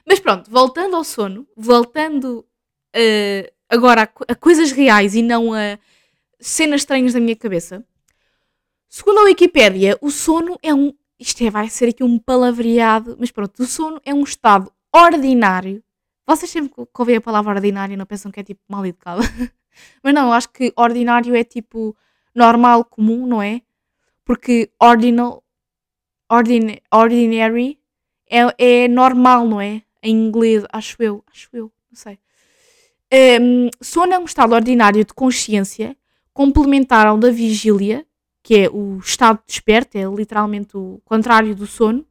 mas pronto, voltando ao sono, voltando uh, agora a, a coisas reais e não a cenas estranhas da minha cabeça. Segundo a Wikipédia, o sono é um. Isto é, vai ser aqui um palavreado, mas pronto, o sono é um estado ordinário. Vocês sempre que ouvem a palavra ordinário não pensam que é tipo mal educado. mas não, eu acho que ordinário é tipo normal, comum, não é? Porque ordinal, ordin, ordinary é, é normal, não é? Em inglês, acho eu, acho eu, não sei. Um, sono é um estado ordinário de consciência complementar ao da vigília que é o estado desperto, é literalmente o contrário do sono,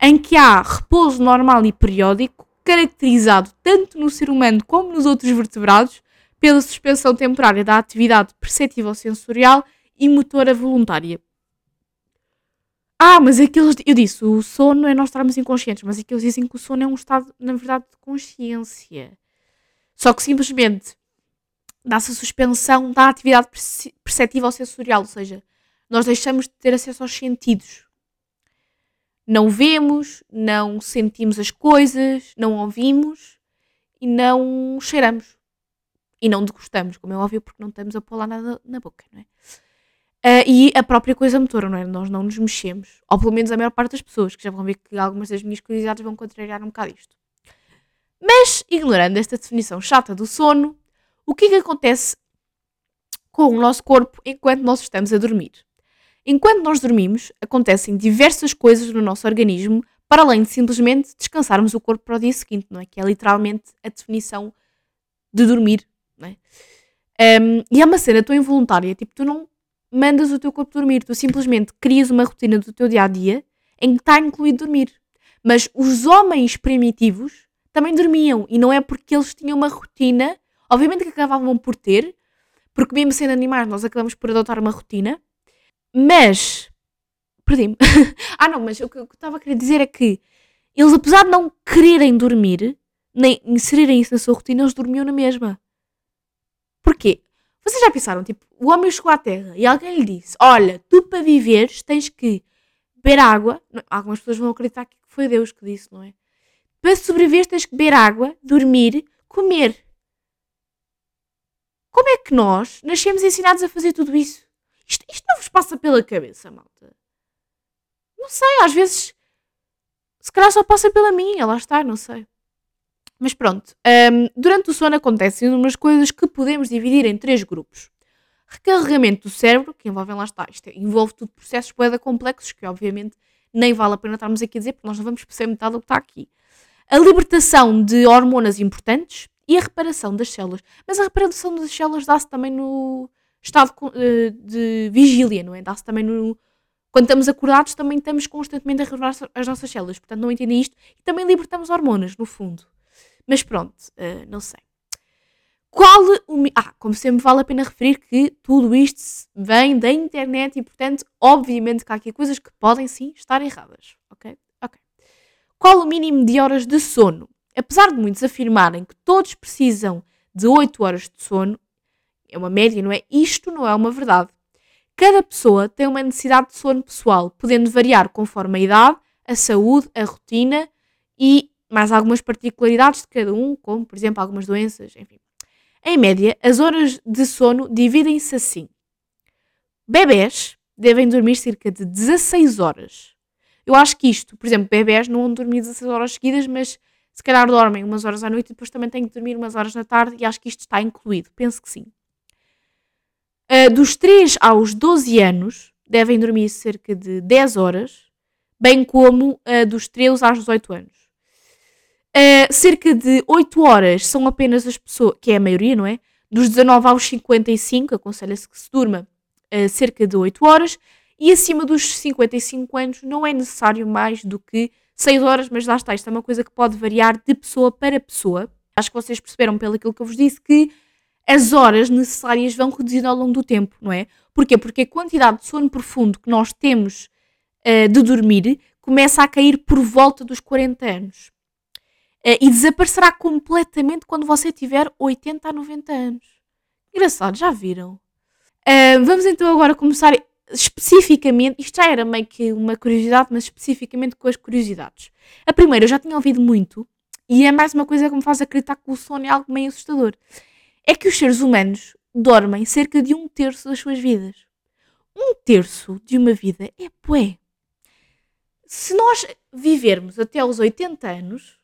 em que há repouso normal e periódico, caracterizado tanto no ser humano como nos outros vertebrados pela suspensão temporária da atividade perceptível sensorial e motora voluntária. Ah, mas aqueles. Eu disse, o sono é nós estarmos inconscientes, mas aqueles dizem que o sono é um estado, na verdade, de consciência. Só que simplesmente dá-se a suspensão da atividade perceptível sensorial, ou seja, nós deixamos de ter acesso aos sentidos. Não vemos, não sentimos as coisas, não ouvimos e não cheiramos. E não degustamos, como é óbvio, porque não estamos a pôr lá nada na boca, não é? Uh, e a própria coisa motora, não é? Nós não nos mexemos. Ou pelo menos a maior parte das pessoas, que já vão ver que algumas das minhas curiosidades vão contrariar um bocado isto. Mas, ignorando esta definição chata do sono, o que é que acontece com o nosso corpo enquanto nós estamos a dormir? Enquanto nós dormimos, acontecem diversas coisas no nosso organismo, para além de simplesmente descansarmos o corpo para o dia seguinte, não é? Que é literalmente a definição de dormir, não é? Um, e é uma cena tão involuntária, tipo, tu não mandas o teu corpo dormir, tu simplesmente crias uma rotina do teu dia a dia em que está incluído dormir. Mas os homens primitivos também dormiam e não é porque eles tinham uma rotina, obviamente que acabavam por ter, porque mesmo sendo animais nós acabamos por adotar uma rotina, mas perdi-me. ah, não, mas o que eu estava a querer dizer é que eles, apesar de não quererem dormir, nem inserirem isso na sua rotina, eles dormiam na mesma. Porquê? Vocês já pensaram, tipo, o homem chegou à Terra e alguém lhe disse: Olha, tu para viveres tens que beber água. Algumas pessoas vão acreditar que foi Deus que disse, não é? Para sobreviver tens que beber água, dormir, comer. Como é que nós nascemos ensinados a fazer tudo isso? Isto, isto não vos passa pela cabeça, malta? Não sei, às vezes. Se calhar só passa pela minha, lá está, não sei. Mas pronto, hum, durante o sono acontecem umas coisas que podemos dividir em três grupos. Recarregamento do cérebro, que envolve, lá está, isto envolve tudo processos poeda complexos, que obviamente nem vale a pena estarmos aqui a dizer, porque nós não vamos perceber metade do que está aqui. A libertação de hormonas importantes e a reparação das células. Mas a reparação das células dá-se também no estado eh, de vigília, não é? Dá-se também no. Quando estamos acordados, também estamos constantemente a renovar as nossas células. Portanto, não entendem isto. E também libertamos hormonas, no fundo. Mas pronto, eh, não sei. Qual o. Ah, como sempre, vale a pena referir que tudo isto vem da internet e, portanto, obviamente que há aqui coisas que podem sim estar erradas. Ok? Ok. Qual o mínimo de horas de sono? Apesar de muitos afirmarem que todos precisam de 8 horas de sono, é uma média, não é? Isto não é uma verdade. Cada pessoa tem uma necessidade de sono pessoal, podendo variar conforme a idade, a saúde, a rotina e mais algumas particularidades de cada um, como, por exemplo, algumas doenças, enfim. Em média, as horas de sono dividem-se assim. Bebés devem dormir cerca de 16 horas. Eu acho que isto, por exemplo, bebés não vão dormir 16 horas seguidas, mas se calhar dormem umas horas à noite e depois também têm que dormir umas horas na tarde e acho que isto está incluído. Penso que sim. Ah, dos 3 aos 12 anos devem dormir cerca de 10 horas, bem como ah, dos 13 aos 18 anos. Uh, cerca de 8 horas são apenas as pessoas, que é a maioria, não é? Dos 19 aos 55, aconselha-se que se durma uh, cerca de 8 horas, e acima dos 55 anos não é necessário mais do que 6 horas, mas lá está, isto é uma coisa que pode variar de pessoa para pessoa. Acho que vocês perceberam pelo que eu vos disse que as horas necessárias vão reduzindo ao longo do tempo, não é? Porquê? Porque a quantidade de sono profundo que nós temos uh, de dormir começa a cair por volta dos 40 anos. Uh, e desaparecerá completamente quando você tiver 80 a 90 anos. Engraçado, já viram? Uh, vamos então agora começar especificamente. Isto já era meio que uma curiosidade, mas especificamente com as curiosidades. A primeira eu já tinha ouvido muito, e é mais uma coisa que me faz acreditar que o sono é algo meio assustador. É que os seres humanos dormem cerca de um terço das suas vidas. Um terço de uma vida é bué. Se nós vivermos até aos 80 anos,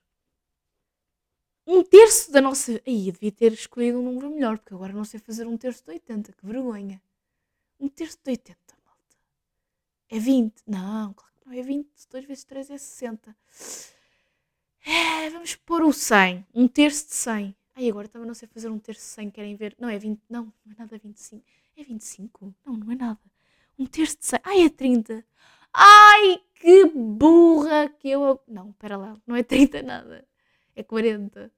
um terço da nossa. Aí, devia ter escolhido um número melhor, porque agora não sei fazer um terço de 80, que vergonha. Um terço de 80, malta. É 20. Não, claro que não é 20. 2 vezes 3 é 60. É, vamos pôr o 100. Um terço de 100. Ai, agora também não sei fazer um terço de 100. Querem ver? Não, é 20. Não, não é nada 25. É 25? Não, não é nada. Um terço de 100. Ai, é 30. Ai, que burra que eu. Não, espera lá. Não é 30 nada. É 40.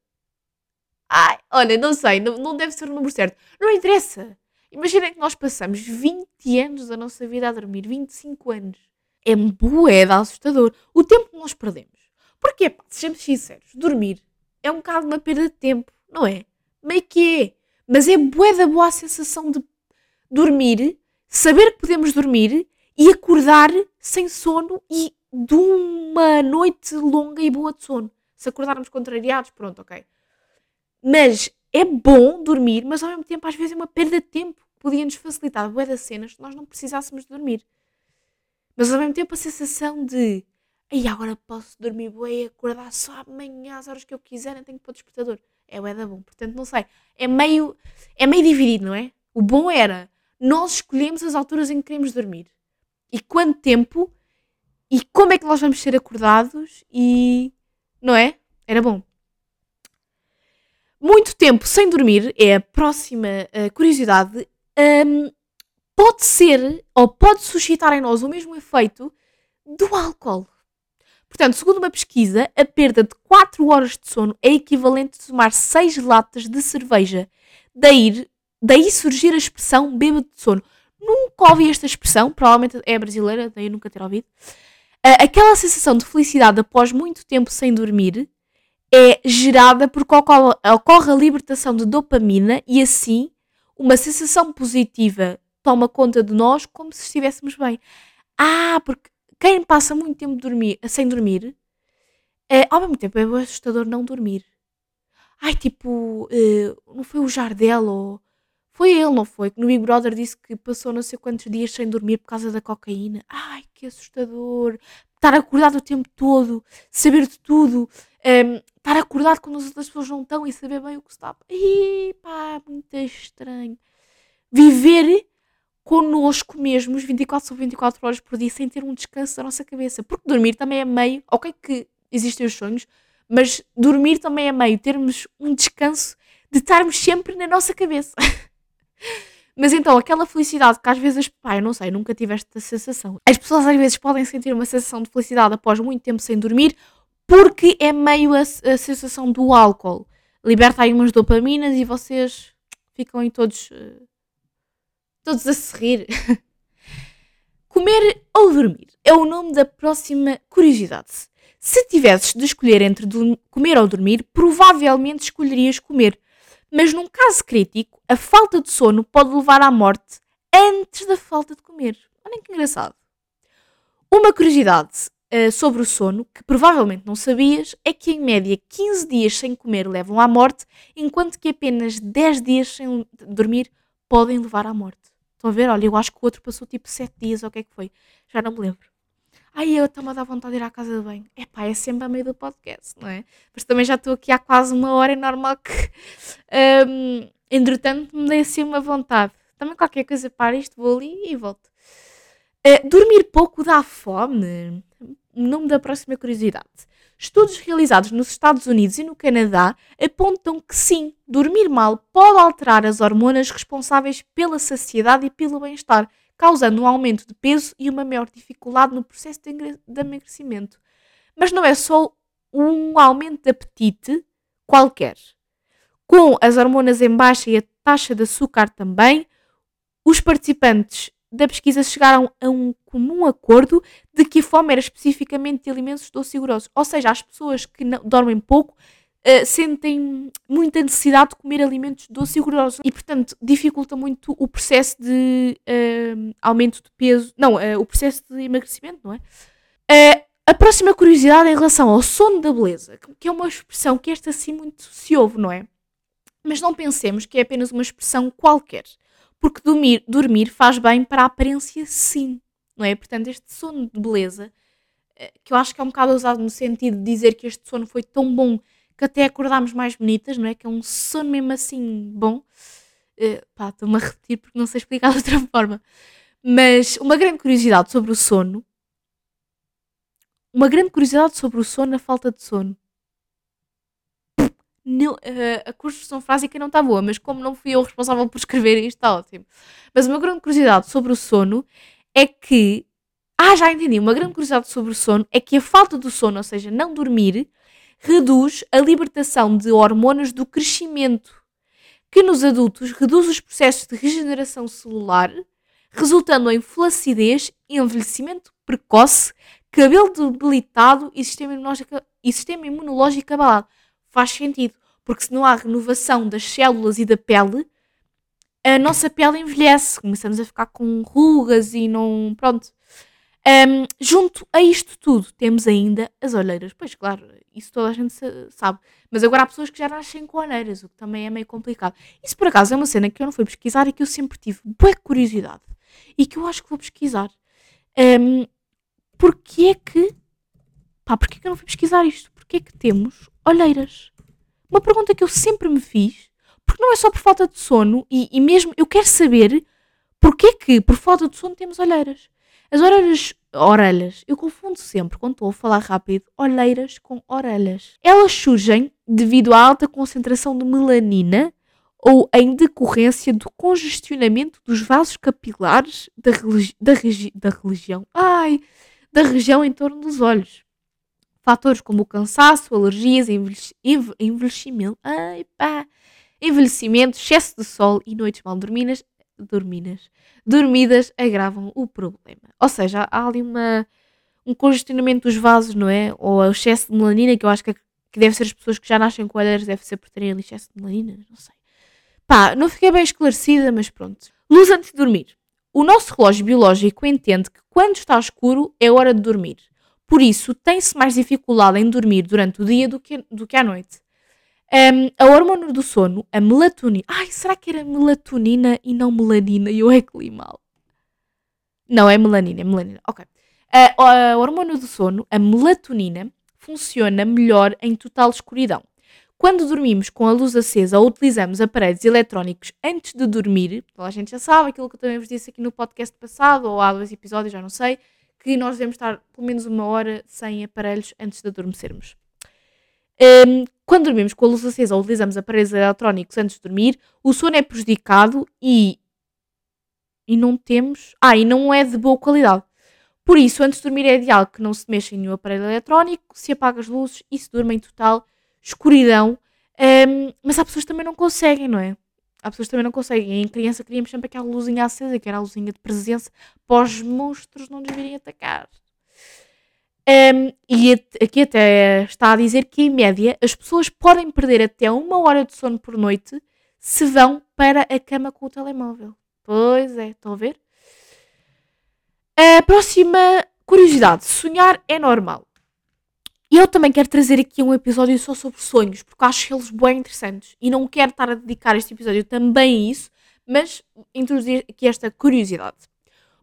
Ai, olha, não sei, não, não deve ser o número certo. Não interessa. Imaginem que nós passamos 20 anos da nossa vida a dormir, 25 anos. É bué de assustador. O tempo que nós perdemos. Porque, pá, sejamos sinceros, dormir é um bocado uma perda de tempo, não é? Meio que é. Mas é bué da boa a sensação de dormir, saber que podemos dormir e acordar sem sono e de uma noite longa e boa de sono. Se acordarmos contrariados, pronto, ok. Mas é bom dormir, mas ao mesmo tempo às vezes é uma perda de tempo. Podia-nos facilitar bué das cenas se nós não precisássemos de dormir. Mas ao mesmo tempo a sensação de aí agora posso dormir bué e acordar só amanhã às horas que eu quiser, não tenho que pôr despertador. É bué da bom. Portanto, não sei. É meio, é meio dividido, não é? O bom era nós escolhemos as alturas em que queremos dormir. E quanto tempo e como é que nós vamos ser acordados e... Não é? Era bom. Muito tempo sem dormir é a próxima uh, curiosidade. Um, pode ser ou pode suscitar em nós o mesmo efeito do álcool. Portanto, segundo uma pesquisa, a perda de 4 horas de sono é equivalente a tomar 6 latas de cerveja. Daí, daí surgir a expressão bêbado de sono. nunca ouvi esta expressão, provavelmente é brasileira, daí nunca ter ouvido. Uh, aquela sensação de felicidade após muito tempo sem dormir é gerada porque ocorre a libertação de dopamina e assim uma sensação positiva toma conta de nós como se estivéssemos bem. Ah, porque quem passa muito tempo dormir, sem dormir, é, ao mesmo tempo é assustador não dormir. Ai, tipo, uh, não foi o Jardel ou. Foi ele, não foi? Que no Big Brother disse que passou não sei quantos dias sem dormir por causa da cocaína. Ai, que assustador. Estar acordado o tempo todo, saber de tudo, um, ehm, estar acordado quando as outras pessoas não estão e saber bem o que está. Ih, pá, muito estranho. Viver connosco mesmos 24 sobre 24 horas por dia sem ter um descanso da nossa cabeça. Porque dormir também é meio. Ok, que existem os sonhos, mas dormir também é meio termos um descanso de estarmos sempre na nossa cabeça. mas então, aquela felicidade que às vezes, pá, eu não sei, nunca tive esta sensação. As pessoas às vezes podem sentir uma sensação de felicidade após muito tempo sem dormir, porque é meio a, a sensação do álcool. Liberta aí umas dopaminas e vocês ficam aí todos. Uh, todos a se rir. Comer ou dormir é o nome da próxima curiosidade. Se tivesses de escolher entre comer ou dormir, provavelmente escolherias comer. Mas num caso crítico, a falta de sono pode levar à morte antes da falta de comer. Olhem que engraçado. Uma curiosidade uh, sobre o sono, que provavelmente não sabias, é que em média 15 dias sem comer levam à morte, enquanto que apenas 10 dias sem dormir podem levar à morte. Estão a ver? Olha, eu acho que o outro passou tipo 7 dias, ou o que é que foi? Já não me lembro. Ai, eu estou-me a dar vontade de ir à casa de banho. É pá, é sempre a meio do podcast, não é? Mas também já estou aqui há quase uma hora, é normal que, um, entretanto, me dê assim uma vontade. Também qualquer coisa para isto, vou ali e volto. Uh, dormir pouco dá fome? Nome da próxima curiosidade. Estudos realizados nos Estados Unidos e no Canadá apontam que sim, dormir mal pode alterar as hormonas responsáveis pela saciedade e pelo bem-estar, causando um aumento de peso e uma maior dificuldade no processo de emagrecimento. Mas não é só um aumento de apetite qualquer. Com as hormonas em baixa e a taxa de açúcar também, os participantes da pesquisa chegaram a um comum acordo de que a fome era especificamente de alimentos doces e grossos. Ou seja, as pessoas que não, dormem pouco uh, sentem muita necessidade de comer alimentos doces e gordurosos e, portanto, dificulta muito o processo de uh, aumento de peso, não, uh, o processo de emagrecimento, não é? a próxima curiosidade em relação ao sono da beleza, que é uma expressão que esta assim muito se ouve, não é? Mas não pensemos que é apenas uma expressão qualquer, porque dormir, dormir faz bem para a aparência, sim, não é? Portanto, este sono de beleza, que eu acho que é um bocado usado no sentido de dizer que este sono foi tão bom que até acordámos mais bonitas, não é? Que é um sono mesmo assim bom. Uh, pá, estou-me a repetir porque não sei explicar de outra forma. Mas uma grande curiosidade sobre o sono. Uma grande curiosidade sobre o sono, a falta de sono. Não, uh, a construção frásica não está boa, mas como não fui eu responsável por escrever isto, está ótimo. Mas uma grande curiosidade sobre o sono é que. Ah, já entendi. Uma grande curiosidade sobre o sono é que a falta do sono, ou seja, não dormir, reduz a libertação de hormonas do crescimento, que nos adultos reduz os processos de regeneração celular, resultando em flacidez, envelhecimento precoce, cabelo debilitado e sistema imunológico, e sistema imunológico abalado. Faz sentido, porque se não há renovação das células e da pele, a nossa pele envelhece, começamos a ficar com rugas e não. Pronto. Um, junto a isto tudo, temos ainda as olheiras. Pois, claro, isso toda a gente sabe. Mas agora há pessoas que já nascem com olheiras, o que também é meio complicado. Isso, por acaso, é uma cena que eu não fui pesquisar e que eu sempre tive boa curiosidade. E que eu acho que vou pesquisar. Um, porque é que... Pá, porquê é que eu não fui pesquisar isto? Porquê é que temos olheiras? Uma pergunta que eu sempre me fiz, porque não é só por falta de sono, e, e mesmo eu quero saber porquê que, por falta de sono, temos olheiras. As orelhas, orelhas, eu confundo sempre quando estou a falar rápido, olheiras com orelhas. Elas surgem devido à alta concentração de melanina ou em decorrência do congestionamento dos vasos capilares da, religi da, regi da religião, ai, da região em torno dos olhos. Fatores como o cansaço, alergias, envelhecimento, ai, pá, envelhecimento, excesso de sol e noites mal dormidas, dormidas, dormidas agravam o problema. Ou seja, há ali uma, um congestionamento dos vasos, não é? Ou o excesso de melanina, que eu acho que, que deve ser as pessoas que já nascem com olheiras, deve ser por terem ali excesso de melanina, não sei. Pá, não fiquei bem esclarecida, mas pronto. Luz antes de dormir. O nosso relógio biológico entende que quando está escuro é hora de dormir. Por isso, tem-se mais dificuldade em dormir durante o dia do que, do que à noite. Um, a hormona do sono, a melatonina. Ai, será que era melatonina e não melanina? Eu é que li mal. Não, é melanina, é melanina. Ok. A, a hormona do sono, a melatonina, funciona melhor em total escuridão. Quando dormimos com a luz acesa ou utilizamos aparelhos eletrónicos antes de dormir, toda a gente já sabe aquilo que eu também vos disse aqui no podcast passado, ou há dois episódios, já não sei, que nós devemos estar pelo menos uma hora sem aparelhos antes de adormecermos. Um, quando dormimos com a luz acesa ou utilizamos aparelhos eletrónicos antes de dormir, o sono é prejudicado e, e não temos. Ah, e não é de boa qualidade. Por isso, antes de dormir é ideal que não se mexa em nenhum aparelho eletrónico, se apaga as luzes e se durma em total escuridão. Um, mas há pessoas que também não conseguem, não é? Há pessoas que também não conseguem. Em criança queríamos sempre aquela luzinha acesa, que era a luzinha de presença, para os monstros não nos virem atacar. Um, e aqui até está a dizer que, em média, as pessoas podem perder até uma hora de sono por noite se vão para a cama com o telemóvel. Pois é, estão a ver? A próxima curiosidade: sonhar é normal. E eu também quero trazer aqui um episódio só sobre sonhos, porque acho eles bem interessantes. E não quero estar a dedicar este episódio também a isso, mas introduzir aqui esta curiosidade.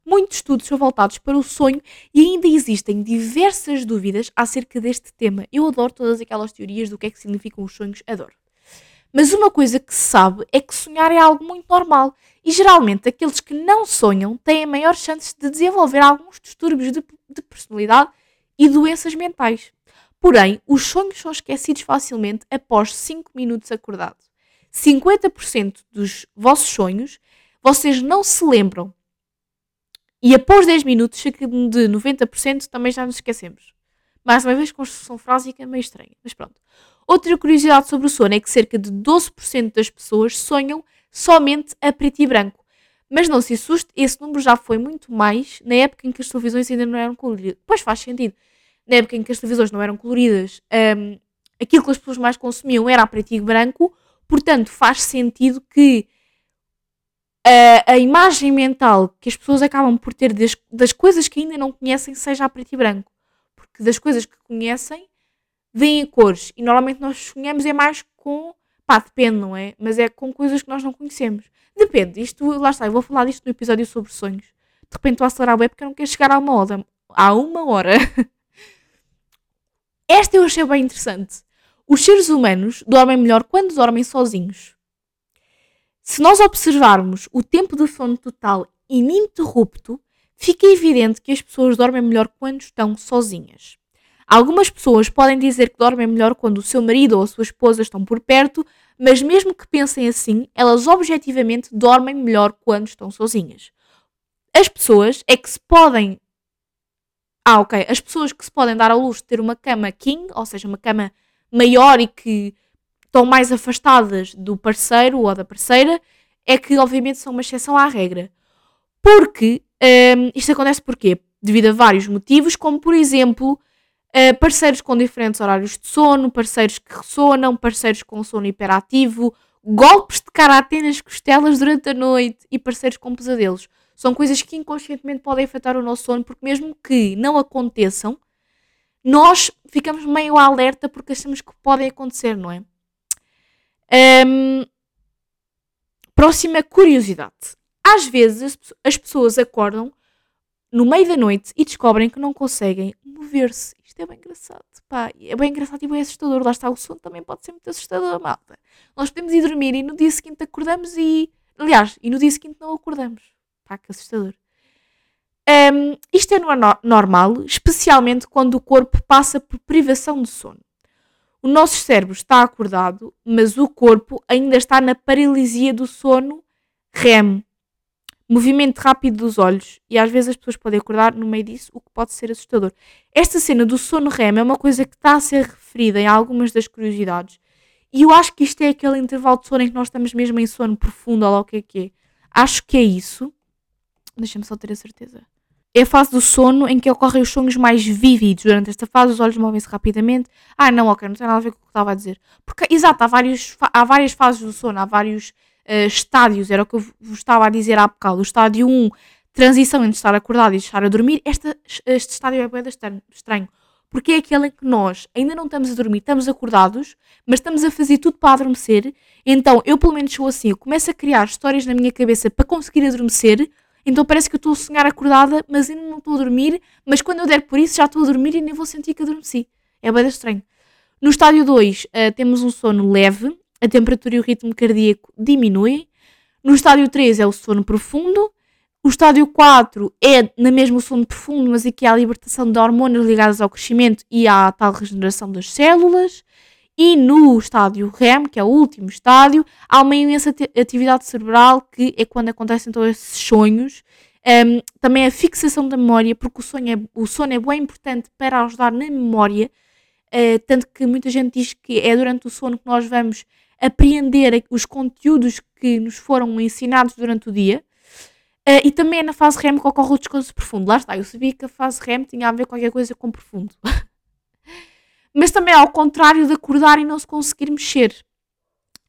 Muitos estudos são voltados para o sonho e ainda existem diversas dúvidas acerca deste tema. Eu adoro todas aquelas teorias do que é que significam os sonhos, adoro. Mas uma coisa que se sabe é que sonhar é algo muito normal e geralmente aqueles que não sonham têm maiores chances de desenvolver alguns distúrbios de, de personalidade e doenças mentais. Porém, os sonhos são esquecidos facilmente após 5 minutos acordado. 50% dos vossos sonhos vocês não se lembram. E após 10 minutos, cerca de 90% também já nos esquecemos. Mais uma vez, construção frásica meio estranha, mas pronto. Outra curiosidade sobre o sono é que cerca de 12% das pessoas sonham somente a preto e branco. Mas não se assuste, esse número já foi muito mais na época em que as televisões ainda não eram coloridas. Pois faz sentido na época em que as televisões não eram coloridas, um, aquilo que as pessoas mais consumiam era a preto e branco, portanto faz sentido que a, a, imagem mental que as pessoas acabam por ter das, das, coisas que ainda não conhecem seja a preto e branco. Porque das coisas que conhecem, vêm a cores. E normalmente nós sonhamos é mais com. pá, depende, não é? Mas é com coisas que nós não conhecemos. Depende. Isto, lá está, eu vou falar disto no episódio sobre sonhos. De repente estou a acelerar o web porque eu não quero chegar a uma hora. A uma hora. Esta eu achei bem interessante. Os seres humanos dormem melhor quando dormem sozinhos. Se nós observarmos o tempo de sono total ininterrupto, fica evidente que as pessoas dormem melhor quando estão sozinhas. Algumas pessoas podem dizer que dormem melhor quando o seu marido ou a sua esposa estão por perto, mas mesmo que pensem assim, elas objetivamente dormem melhor quando estão sozinhas. As pessoas é que se podem ah, ok. As pessoas que se podem dar ao luxo de ter uma cama king, ou seja, uma cama maior e que estão mais afastadas do parceiro ou da parceira, é que obviamente são uma exceção à regra. Porque um, isto acontece porquê? Devido a vários motivos, como por exemplo, uh, parceiros com diferentes horários de sono, parceiros que ressonam, parceiros com sono hiperativo, golpes de karatê nas costelas durante a noite e parceiros com pesadelos. São coisas que inconscientemente podem afetar o nosso sono, porque mesmo que não aconteçam, nós ficamos meio alerta porque achamos que podem acontecer, não é? Um, próxima curiosidade. Às vezes as pessoas acordam no meio da noite e descobrem que não conseguem mover-se. Isto é bem engraçado. Pá, é bem engraçado e bem assustador. Lá está, o sono também pode ser muito assustador, malta. Nós podemos ir dormir e no dia seguinte acordamos e. Aliás, e no dia seguinte não acordamos. Pá, que assustador. Um, isto é normal, especialmente quando o corpo passa por privação de sono. O nosso cérebro está acordado, mas o corpo ainda está na paralisia do sono REM, movimento rápido dos olhos, e às vezes as pessoas podem acordar no meio disso, o que pode ser assustador. Esta cena do sono REM é uma coisa que está a ser referida em algumas das curiosidades, e eu acho que isto é aquele intervalo de sono em que nós estamos mesmo em sono profundo, ou lá o que é que é Acho que é isso. Deixa-me só ter a certeza. É a fase do sono em que ocorrem os sonhos mais vívidos. Durante esta fase, os olhos movem-se rapidamente. Ah, não, ok, não tem nada a ver com o que estava a dizer. Porque, exato, há, vários, há várias fases do sono, há vários uh, estádios. Era o que eu vos estava a dizer há bocado. O estádio 1, transição entre estar acordado e estar a dormir. Este, este estádio é bem estranho. Porque é aquele em que nós ainda não estamos a dormir, estamos acordados, mas estamos a fazer tudo para adormecer. Então, eu pelo menos sou assim, eu começo a criar histórias na minha cabeça para conseguir adormecer então parece que eu estou a sonhar acordada, mas ainda não estou a dormir. Mas quando eu der por isso, já estou a dormir e nem vou sentir que adormeci. É bem estranho. No estádio 2, uh, eh, temos um sono leve, a temperatura e o ritmo cardíaco diminuem. No estádio 3 é o sono profundo. O estádio 4 é na mesma sono profundo, mas aqui há a libertação de hormonas ligadas ao crescimento e à tal regeneração das células. E no estádio REM, que é o último estádio, há uma imensa atividade cerebral que é quando acontecem então esses sonhos. Um, também a fixação da memória, porque o, sonho é, o sono é bem importante para ajudar na memória, uh, tanto que muita gente diz que é durante o sono que nós vamos apreender os conteúdos que nos foram ensinados durante o dia. Uh, e também é na fase REM que ocorre o descanso profundo. Lá está, eu sabia que a fase REM tinha a ver com qualquer coisa com profundo. mas também ao contrário de acordar e não se conseguir mexer.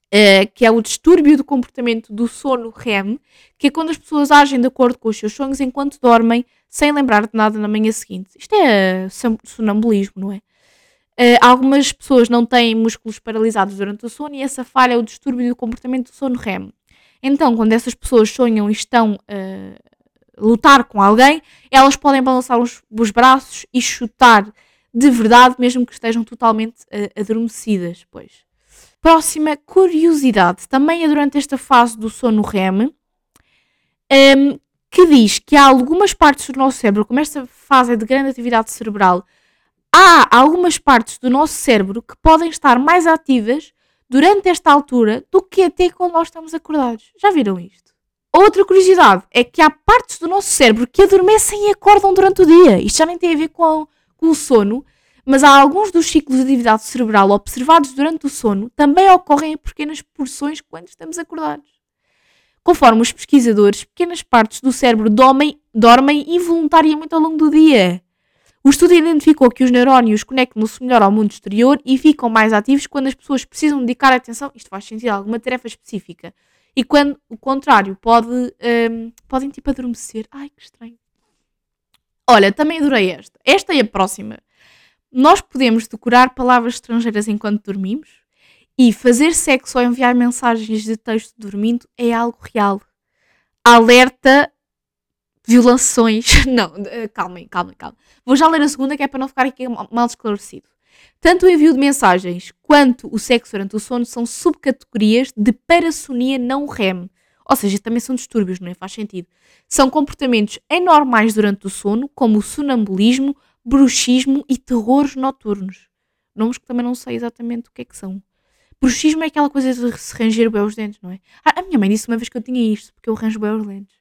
Uh, que é o distúrbio do comportamento do sono REM, que é quando as pessoas agem de acordo com os seus sonhos enquanto dormem, sem lembrar de nada na manhã seguinte. Isto é sonambulismo, não é? Uh, algumas pessoas não têm músculos paralisados durante o sono e essa falha é o distúrbio do comportamento do sono REM. Então, quando essas pessoas sonham e estão a lutar com alguém, elas podem balançar os, os braços e chutar de verdade, mesmo que estejam totalmente uh, adormecidas. Pois. Próxima curiosidade, também é durante esta fase do sono REM, um, ehm, que diz que há algumas partes do nosso cérebro, como esta fase é de grande atividade cerebral, há algumas partes do nosso cérebro que podem estar mais ativas durante esta altura do que até quando nós estamos acordados. Já viram isto? Outra curiosidade é que há partes do nosso cérebro que adormecem e acordam durante o dia. Isto já nem tem a ver com com o sono, mas há alguns dos ciclos de atividade cerebral observados durante o sono também ocorrem em pequenas porções quando estamos acordados. Conforme os pesquisadores, pequenas partes do cérebro dormem, dormem involuntariamente ao longo do dia. O estudo identificou que os neurónios conectam-se melhor ao mundo exterior e ficam mais ativos quando as pessoas precisam dedicar atenção, isto faz sentido, a alguma tarefa específica. E quando o contrário, pode, um, podem tipo adormecer. Ai, que estranho. Olha, também adorei esta. Esta é a próxima. Nós podemos decorar palavras estrangeiras enquanto dormimos e fazer sexo ou enviar mensagens de texto dormindo é algo real. Alerta violações. Não, calmem, calmem, calmem. Vou já ler a segunda que é para não ficar aqui mal esclarecido. Tanto o envio de mensagens quanto o sexo durante o sono são subcategorias de parassonia não REM, ou seja, também são distúrbios, não é? Faz sentido. São comportamentos anormais durante o sono, como o sonambulismo, bruxismo e terrores noturnos. Nomes que também não sei exatamente o que é que são. Bruxismo é aquela coisa de se ranger bem os dentes, não é? Ah, a minha mãe disse uma vez que eu tinha isto, porque eu ranjo bem os dentes.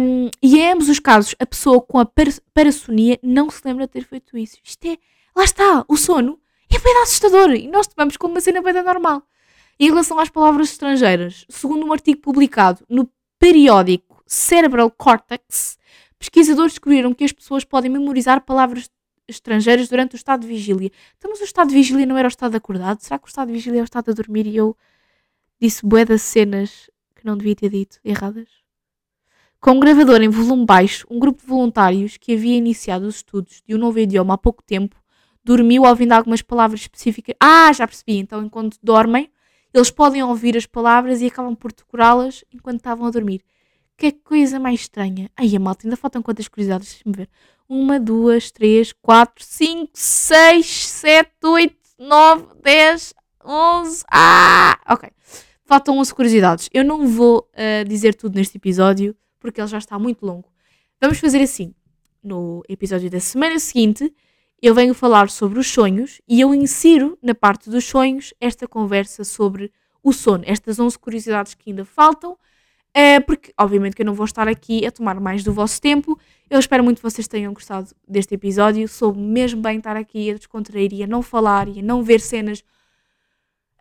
Um, e em ambos os casos, a pessoa com a par parassonia não se lembra de ter feito isso. Isto é, lá está, o sono é bem assustador e nós tomamos como uma cena bem normal. Em relação às palavras estrangeiras, segundo um artigo publicado no periódico Cerebral Cortex, pesquisadores descobriram que as pessoas podem memorizar palavras estrangeiras durante o estado de vigília. Então, mas o estado de vigília não era o estado acordado? Será que o estado de vigília é o estado de dormir e eu disse bué das cenas que não devia ter dito, erradas? Com um gravador em volume baixo, um grupo de voluntários que havia iniciado os estudos de um novo idioma há pouco tempo dormiu ouvindo algumas palavras específicas. Ah, já percebi. Então, enquanto dormem, eles podem ouvir as palavras e acabam por decorá-las enquanto estavam a dormir. Que coisa mais estranha. Ai, a malta, ainda faltam quantas curiosidades? Deixa-me ver. Uma, duas, três, quatro, cinco, seis, sete, oito, nove, dez, onze. Ah! Ok. Faltam 11 curiosidades. Eu não vou uh, dizer tudo neste episódio porque ele já está muito longo. Vamos fazer assim. No episódio da semana seguinte, eu venho falar sobre os sonhos e eu insiro na parte dos sonhos esta conversa sobre o sono, estas 11 curiosidades que ainda faltam, é, porque obviamente que eu não vou estar aqui a tomar mais do vosso tempo. Eu espero muito que vocês tenham gostado deste episódio. Soube mesmo bem estar aqui a descontrair e a não falar e a não ver cenas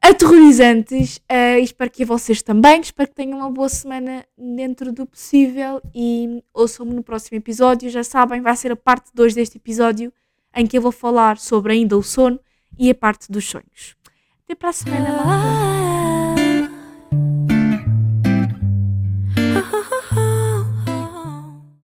aterrorizantes. Uh, espero que vocês também. Espero que tenham uma boa semana dentro do possível. E ouçam-me no próximo episódio. Já sabem, vai ser a parte 2 deste episódio em que eu vou falar sobre ainda o sono e a parte dos sonhos. Até para a semana, malta.